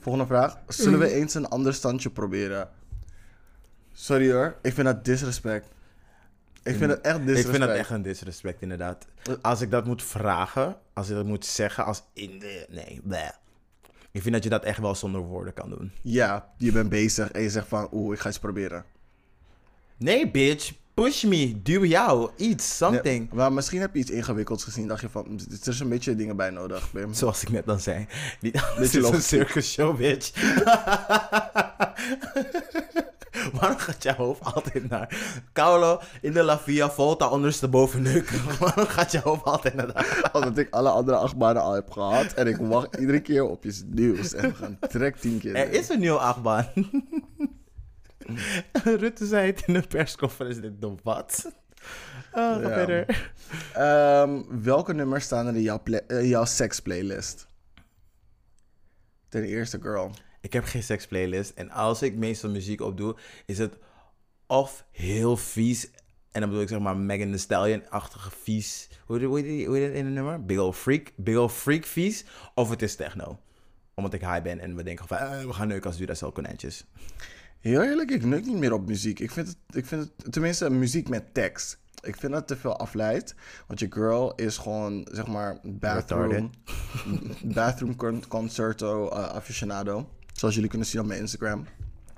Volgende vraag. Zullen we eens een ander standje proberen? Sorry hoor, ik vind dat disrespect. Ik vind het echt disrespect.
Ik vind dat echt een disrespect, inderdaad. Als ik dat moet vragen, als ik dat moet zeggen, als in de... Nee, bleh. Ik vind dat je dat echt wel zonder woorden kan doen.
Ja, je bent bezig en je zegt van, oeh, ik ga eens proberen.
Nee, bitch. Push me. Duw jou. Iets. Something.
Nee, maar misschien heb je iets ingewikkelds gezien. Dacht je van, er is een beetje dingen bij nodig. Bim.
Zoals ik net al zei.
Beetje
is een circus show, bitch. Waarom gaat jouw hoofd altijd naar... Kaulo in de La Via, Volta ondersteboven neuken. Waarom gaat jouw hoofd altijd naar daar?
Omdat ik alle andere achtbanen al heb gehad. En ik wacht iedere keer op je nieuws. En we gaan trek tien keer.
Er is een nieuwe achtbaan. Rutte zei het in de persconferentie. Ik dacht, wat? Ga
Ja.
verder.
Ehm, welke nummers staan er in jouw, eh, jouw seksplaylist? Ten eerste, girl.
Ik heb geen seksplaylist. En als ik meestal muziek opdoe, is het of heel vies. En dan bedoel ik zeg maar Megan Thee Stallion-achtige vies. Hoe heet het in een nummer? Big ol' freak. Big ol' freak vies. Of het is techno. Omdat ik high ben en we denken van, eh, we gaan neuken als Duracell konijntjes.
Heel eerlijk, ik neuk niet meer op muziek. Ik vind het, ik vind het tenminste muziek met tekst. Ik vind dat te veel afleidt. Want je girl is gewoon, zeg maar, bathroom, bathroom con- concerto eh, aficionado. Zoals jullie kunnen zien op mijn Instagram.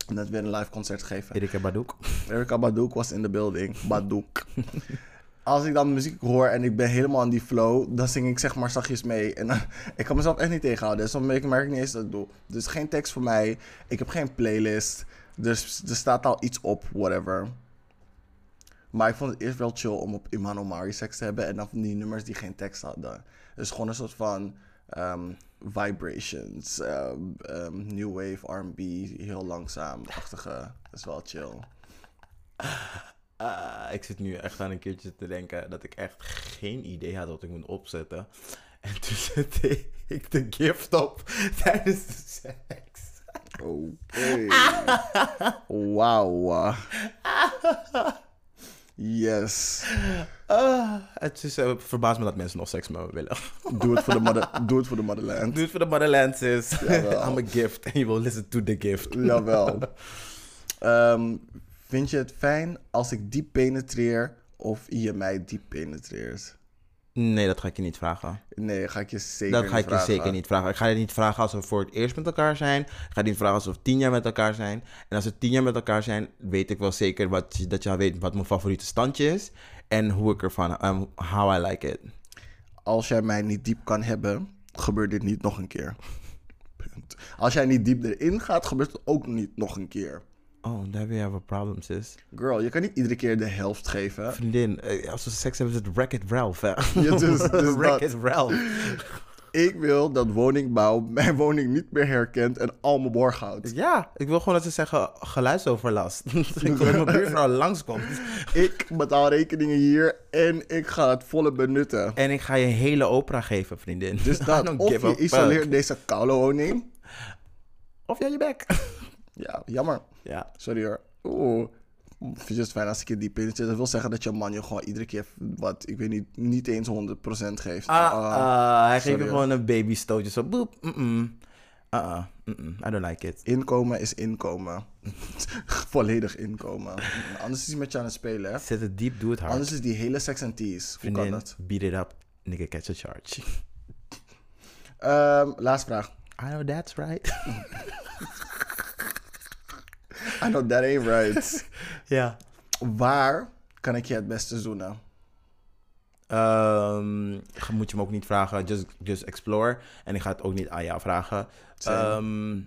Net weer een live concert gegeven.
Erika Badoek.
Erika Badoek was in de building. Badoek. Als ik dan muziek hoor en ik ben helemaal in die flow, dan zing ik zeg maar zachtjes mee. En ik kan mezelf echt niet tegenhouden. Dus dan merk ik niet eens dat ik doe. Dus geen tekst voor mij. Ik heb geen playlist. Dus er staat al iets op, whatever. Maar ik vond het eerst wel chill om op Iman Omari seks te hebben. En dan van die nummers die geen tekst hadden. Dus gewoon een soort van ehm, vibrations. ehm, ehm, new wave, R&B, heel langzaam-achtige. Dat is wel chill.
Ah, ik zit nu echt aan een keertje te denken dat ik echt geen idee had wat ik moet opzetten. En toen zette ik de gift op tijdens de seks.
Oké. Wauw. Yes.
Ah, het is uh, verbaast me dat mensen nog seks met me willen.
Doe het voor de, mother, doe het voor de motherland.
Doe het voor de motherland, sis.
Jawel.
I'm a gift and you will listen to the gift.
Jawel. Ehm, vind je het fijn als ik diep penetreer of je mij diep penetreert?
Nee, dat ga ik je niet vragen.
Nee, ga ik je zeker
Dat ga
niet
ik je
vragen.
zeker niet vragen. Ik ga je niet vragen als we voor het eerst met elkaar zijn. Ik ga je niet vragen als we tien jaar met elkaar zijn. En als we tien jaar met elkaar zijn, weet ik wel zeker wat, dat je al weet wat mijn favoriete standje is. En hoe ik ervan, um, how I like it.
Als jij mij niet diep kan hebben, gebeurt dit niet nog een keer. Punt. Als jij niet diep erin gaat, gebeurt het ook niet nog een keer.
Oh, there we have a problem, sis.
Girl, je kan niet iedere keer de helft geven.
Vriendin, eh, als we seks hebben, is het Wreck-It Ralph, hè?
Ja, dus- dus
Wreck-It Ralph.
Ik wil dat woningbouw mijn woning niet meer herkent en al mijn borg houdt.
Ja, ik wil gewoon dat ze zeggen geluidsoverlast. ik dat mijn buurvrouw langskomt.
Ik betaal rekeningen hier en ik ga het volle benutten.
En ik ga je een hele opera geven, vriendin.
Dus dat, of je
fuck.
isoleert deze koude woning.
Of jij je bek.
Ja, jammer.
ja.
Sorry hoor. Oeh. Vind je het fijn als ik je diep in zit? Dat wil zeggen dat je man je gewoon iedere keer, wat, ik weet niet, niet eens 100% geeft.
Ah,
Ah,
ah, hij geeft je gewoon een babystootje. Zo, boep. Mm-mm. Uh-uh. Mm-mm. I don't like it.
Inkomen is inkomen. Volledig inkomen. Anders is hij met je aan het spelen, hè?
Zet het diep, doe het hard.
Anders is die hele sex and tease. Hoe kan dat?
beat it up. Nigga, catch a charge.
Ehm, laatste vraag.
I know that's right.
I know that ain't right.
ja.
Waar kan ik je het beste zoenen?
Ehm, moet je me ook niet vragen. Just, just explore. En ik ga het ook niet aan jou vragen. Ehm,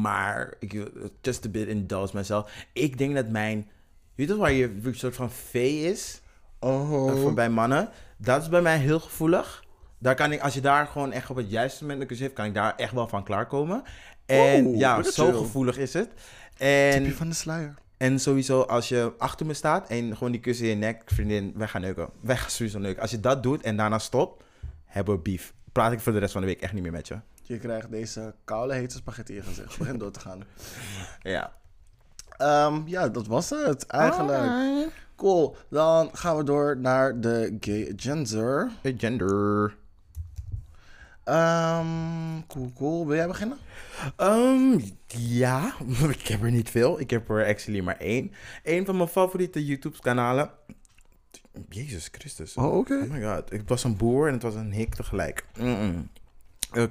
maar, ik, just a bit indulge myself. Ik denk dat mijn... Je weet toch waar je een soort van V is?
Oh.
Uh, voor bij mannen. Dat is bij mij heel gevoelig. Daar kan ik, als je daar gewoon echt op het juiste moment een kus heeft, kan ik daar echt wel van klaarkomen. En ja, zo gevoelig is het.
Tipje
En,
van de sluier.
en sowieso, als je achter me staat en gewoon die kus in je nek, vriendin, wij gaan neuken. Wij gaan sowieso neuken. Als je dat doet en daarna stopt, hebben we beef. Praat ik voor de rest van de week echt niet meer met je.
Je krijgt deze koude hete spaghetti in gezicht. Begin door te gaan.
Ja.
Ehm, ja, dat was het eigenlijk. Cool. Dan gaan we door naar de gay gender.
Gender.
Ehm, cool, cool. Wil jij beginnen?
Ehm, ja, ik heb er niet veel. Ik heb er actually maar één. Eén van mijn favoriete YouTube-kanalen. Jezus Christus.
Oh, oké.
Oh my god. Ik was een boer en het was een hik tegelijk. Eh,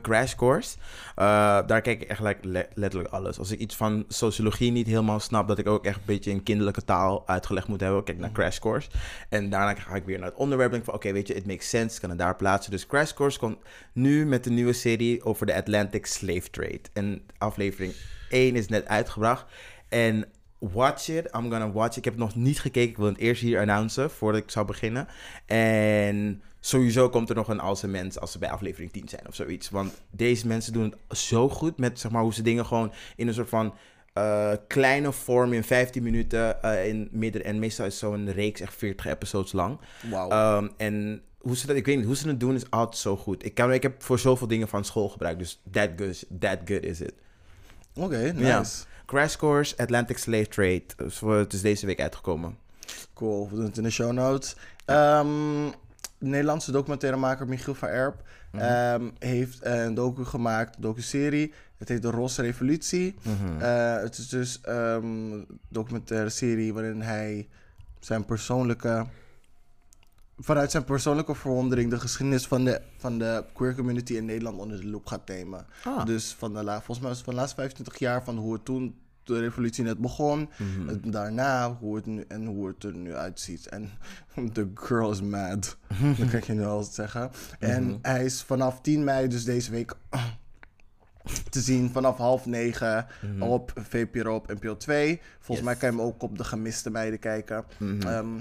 Crash Course. Eh, daar kijk ik echt like, le- letterlijk alles. Als ik iets van sociologie niet helemaal snap, dat ik ook echt een beetje in kinderlijke taal uitgelegd moet hebben, kijk naar Crash Course. En daarna ga ik weer naar het onderwerp en denk van, oké, weet je, it makes sense, ik kan het daar plaatsen. Dus Crash Course komt nu met de nieuwe serie over de Atlantic Slave Trade. En aflevering 1 is net uitgebracht. En watch it, I'm gonna watch it. Ik heb het nog niet gekeken, ik wil het eerst hier announcen voordat ik zou beginnen. En sowieso komt er nog een als een mens als ze bij aflevering 10 zijn of zoiets. Want deze mensen doen het zo goed met zeg maar, hoe ze dingen gewoon in een soort van eh, kleine vorm in 15 minuten eh, in midden. En meestal is zo'n reeks echt 40 episodes lang.
Wauw.
Ehm, en hoe ze dat, ik weet niet, hoe ze het doen is altijd zo goed. Ik, kan, ik heb voor zoveel dingen van school gebruikt, dus that good, that good is it.
Oké, nice.
Ja. Crash Course, Atlantic Slave Trade. Voor- Het is deze week uitgekomen.
Cool, we doen het in de show notes. Ehm, Nederlandse documentairemaker Michiel van Erp ehm, heeft een docu gemaakt, een docu-serie. Het heet De Rosse Revolutie. Eh, het is dus ehm, een documentaire serie waarin hij zijn persoonlijke... Vanuit zijn persoonlijke verwondering de geschiedenis van de, van de queer community in Nederland onder de loep gaat nemen.
Ah.
Dus van de, volgens mij was het van de laatste 25 jaar van hoe het toen de revolutie net begon.
Mhm.
Daarna, hoe het nu, en hoe het er nu uitziet. En the girl is mad. dat kan je nu al zeggen. En
Mhm.
hij is vanaf 10 mei, dus deze week, te zien vanaf half negen op VPRO op NPO 2. Volgens.
Yes.
mij kan je hem ook op de gemiste meiden kijken.
Mhm.
Ehm,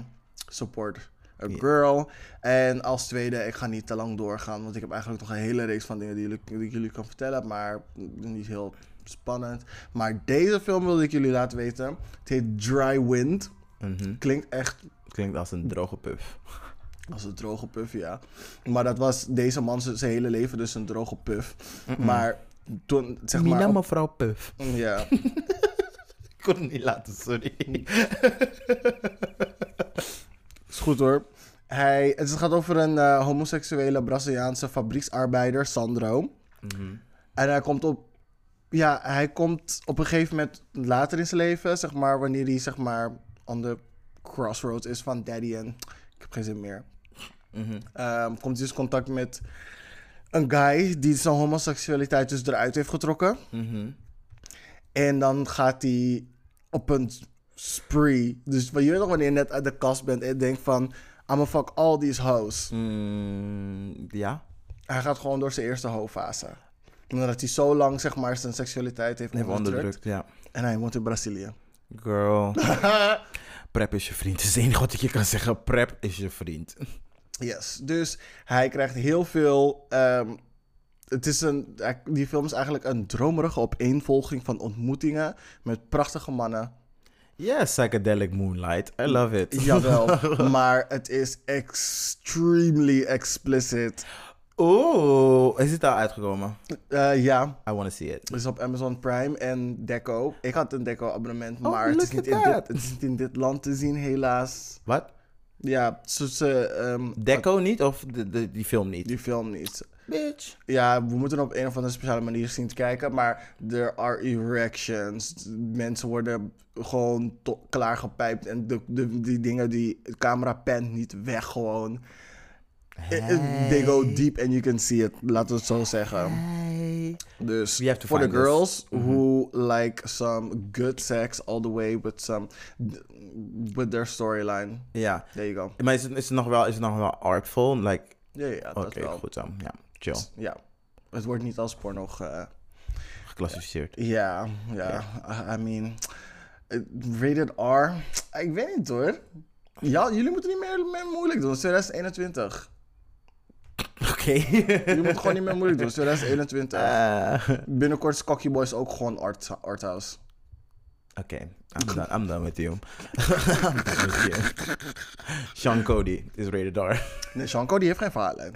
support a girl. En als tweede, ik ga niet te lang doorgaan, want ik heb eigenlijk nog een hele reeks van dingen die, jullie, die ik jullie kan vertellen, maar niet heel spannend. Maar deze film wilde ik jullie laten weten. Het heet Dry Wind.
Mhm.
Klinkt echt
Klinkt als een droge puff.
als een droge puff, ja. Maar dat was deze man zijn hele leven dus een droge puff. Maar toen, zeg maar... Op-
mevrouw Puff.
ja.
Ik kon het niet laten, sorry.
Is goed hoor. Hij, het gaat over een eh, homoseksuele Braziliaanse fabrieksarbeider, Sandro. En hij komt op... Ja, hij komt op een gegeven moment later in zijn leven, zeg maar, wanneer hij, zeg maar, on the crossroads is van daddy en ik heb geen zin meer.
Mhm.
Ehm, komt hij dus contact met een guy die zijn homoseksualiteit dus eruit heeft getrokken.
Mhm.
En dan gaat hij op een spree. Dus je weet nog wanneer je net uit de kast bent en denkt van... I'ma fuck all these hoes.
Mm, ja.
Hij gaat gewoon door zijn eerste ho-fase. Omdat hij zo lang, zeg maar, zijn seksualiteit heeft onderdrukt.
onderdrukt, ja.
En hij woont in Brazilië.
Girl. Prep is je vriend. Dat is het enige wat ik je kan zeggen. Prep is je vriend.
Yes. Dus hij krijgt heel veel... ehm, het is een, die film is eigenlijk een dromerige opeenvolging van ontmoetingen... met prachtige mannen.
Yes, psychedelic moonlight. I love it.
Jawel, maar het is extremely explicit.
Oeh, is het al uitgekomen?
Eh, ja,
I want to see it.
het is op Amazon Prime en Deco. Ik had een Deco-abonnement,
Oh,
maar het is, niet in dit, het is niet in dit land te zien, helaas.
Wat?
Ja, ze, ze, ehm,
Deco niet of de, de, die film niet?
die film niet.
Bitch.
Ja, we moeten op een of andere speciale manier zien te kijken, maar er are erections. Mensen worden gewoon klaargepijpt en de, de, die dingen, die de camera pent niet weg gewoon. Eh, eh, They go deep and you can see it, laten we het zo zeggen.
Hey.
Dus
We have to
for the
find this.
girls who like some good sex all the way with some with their storyline.
Ja.
There you go.
Maar is het, is het nog wel, is het nog wel artful? Like,
Ja, ja, dat
oké,
wel.
goed zo. Ja, chill.
Ja. Het wordt niet als porno ge...
Geclassificeerd.
Ja, ja. I- I mean, eh, rated R. Ik weet niet hoor. Ja, jullie moeten niet meer, meer moeilijk doen. Het is 2021.
Oké.
Jullie moeten gewoon niet meer moeilijk doen. Het is 2021.
Eh,
Binnenkort is Cocky Boys ook gewoon art, arthouse.
Oké, I'm, done, I'm done with you. I'm done with you. Sean Cody is rated R.
Nee, Shanko die heeft geen verhaallijn.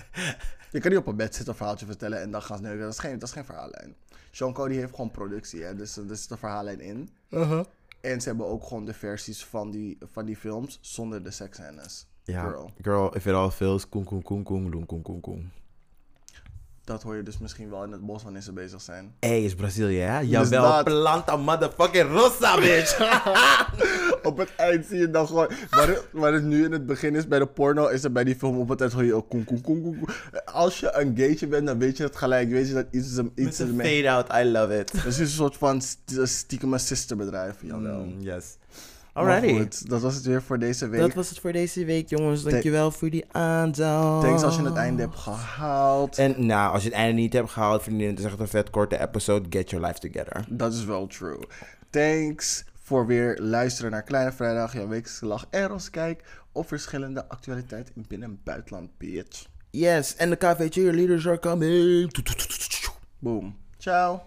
Je kan niet op een bed zitten een verhaaltje vertellen en dan gaan ze neuken. Dat is geen, dat is geen verhaallijn. Shanko die heeft gewoon productie, hè. Dus er zit een verhaallijn in. En ze hebben ook gewoon de versies van die, van die films zonder de seksscènes.
Ja,
Girl.
girl. if it all feels koen koen koen koen loen koen koen koen.
Dat hoor je dus misschien wel in het bos wanneer ze bezig zijn.
Hey, is Brazilië, hè? Jawel,
dat.
planta motherfucking rosa, bitch.
op het eind zie je dan gewoon... Waar het, waar het nu in het begin is bij de porno, is er bij die film op het eind hoor je ook koen koen koen koen. koen. Als je een gaytje bent, dan weet je het gelijk. Weet je dat iets is een... Iets
een
mee.
fade out, I love it.
Het is een soort van st- stiekem sisterbedrijf. Jawel.
Mm, yes. Alrighty.
goed, dat was het weer voor deze week.
Dat was het voor deze week, jongens. Dankjewel voor die aandacht.
Thanks als je het einde hebt gehaald.
En nou, als je het einde niet hebt gehaald, vriendin, het is echt een vet korte episode. Get your life together.
Dat is wel true. Thanks voor weer luisteren naar Kleine Vrijdag, jouw wekelijkse lach en ons kijk op verschillende actualiteiten in binnen- en buitenland, bitch.
Yes, en de KV cheerleaders are coming.
Boom. Ciao.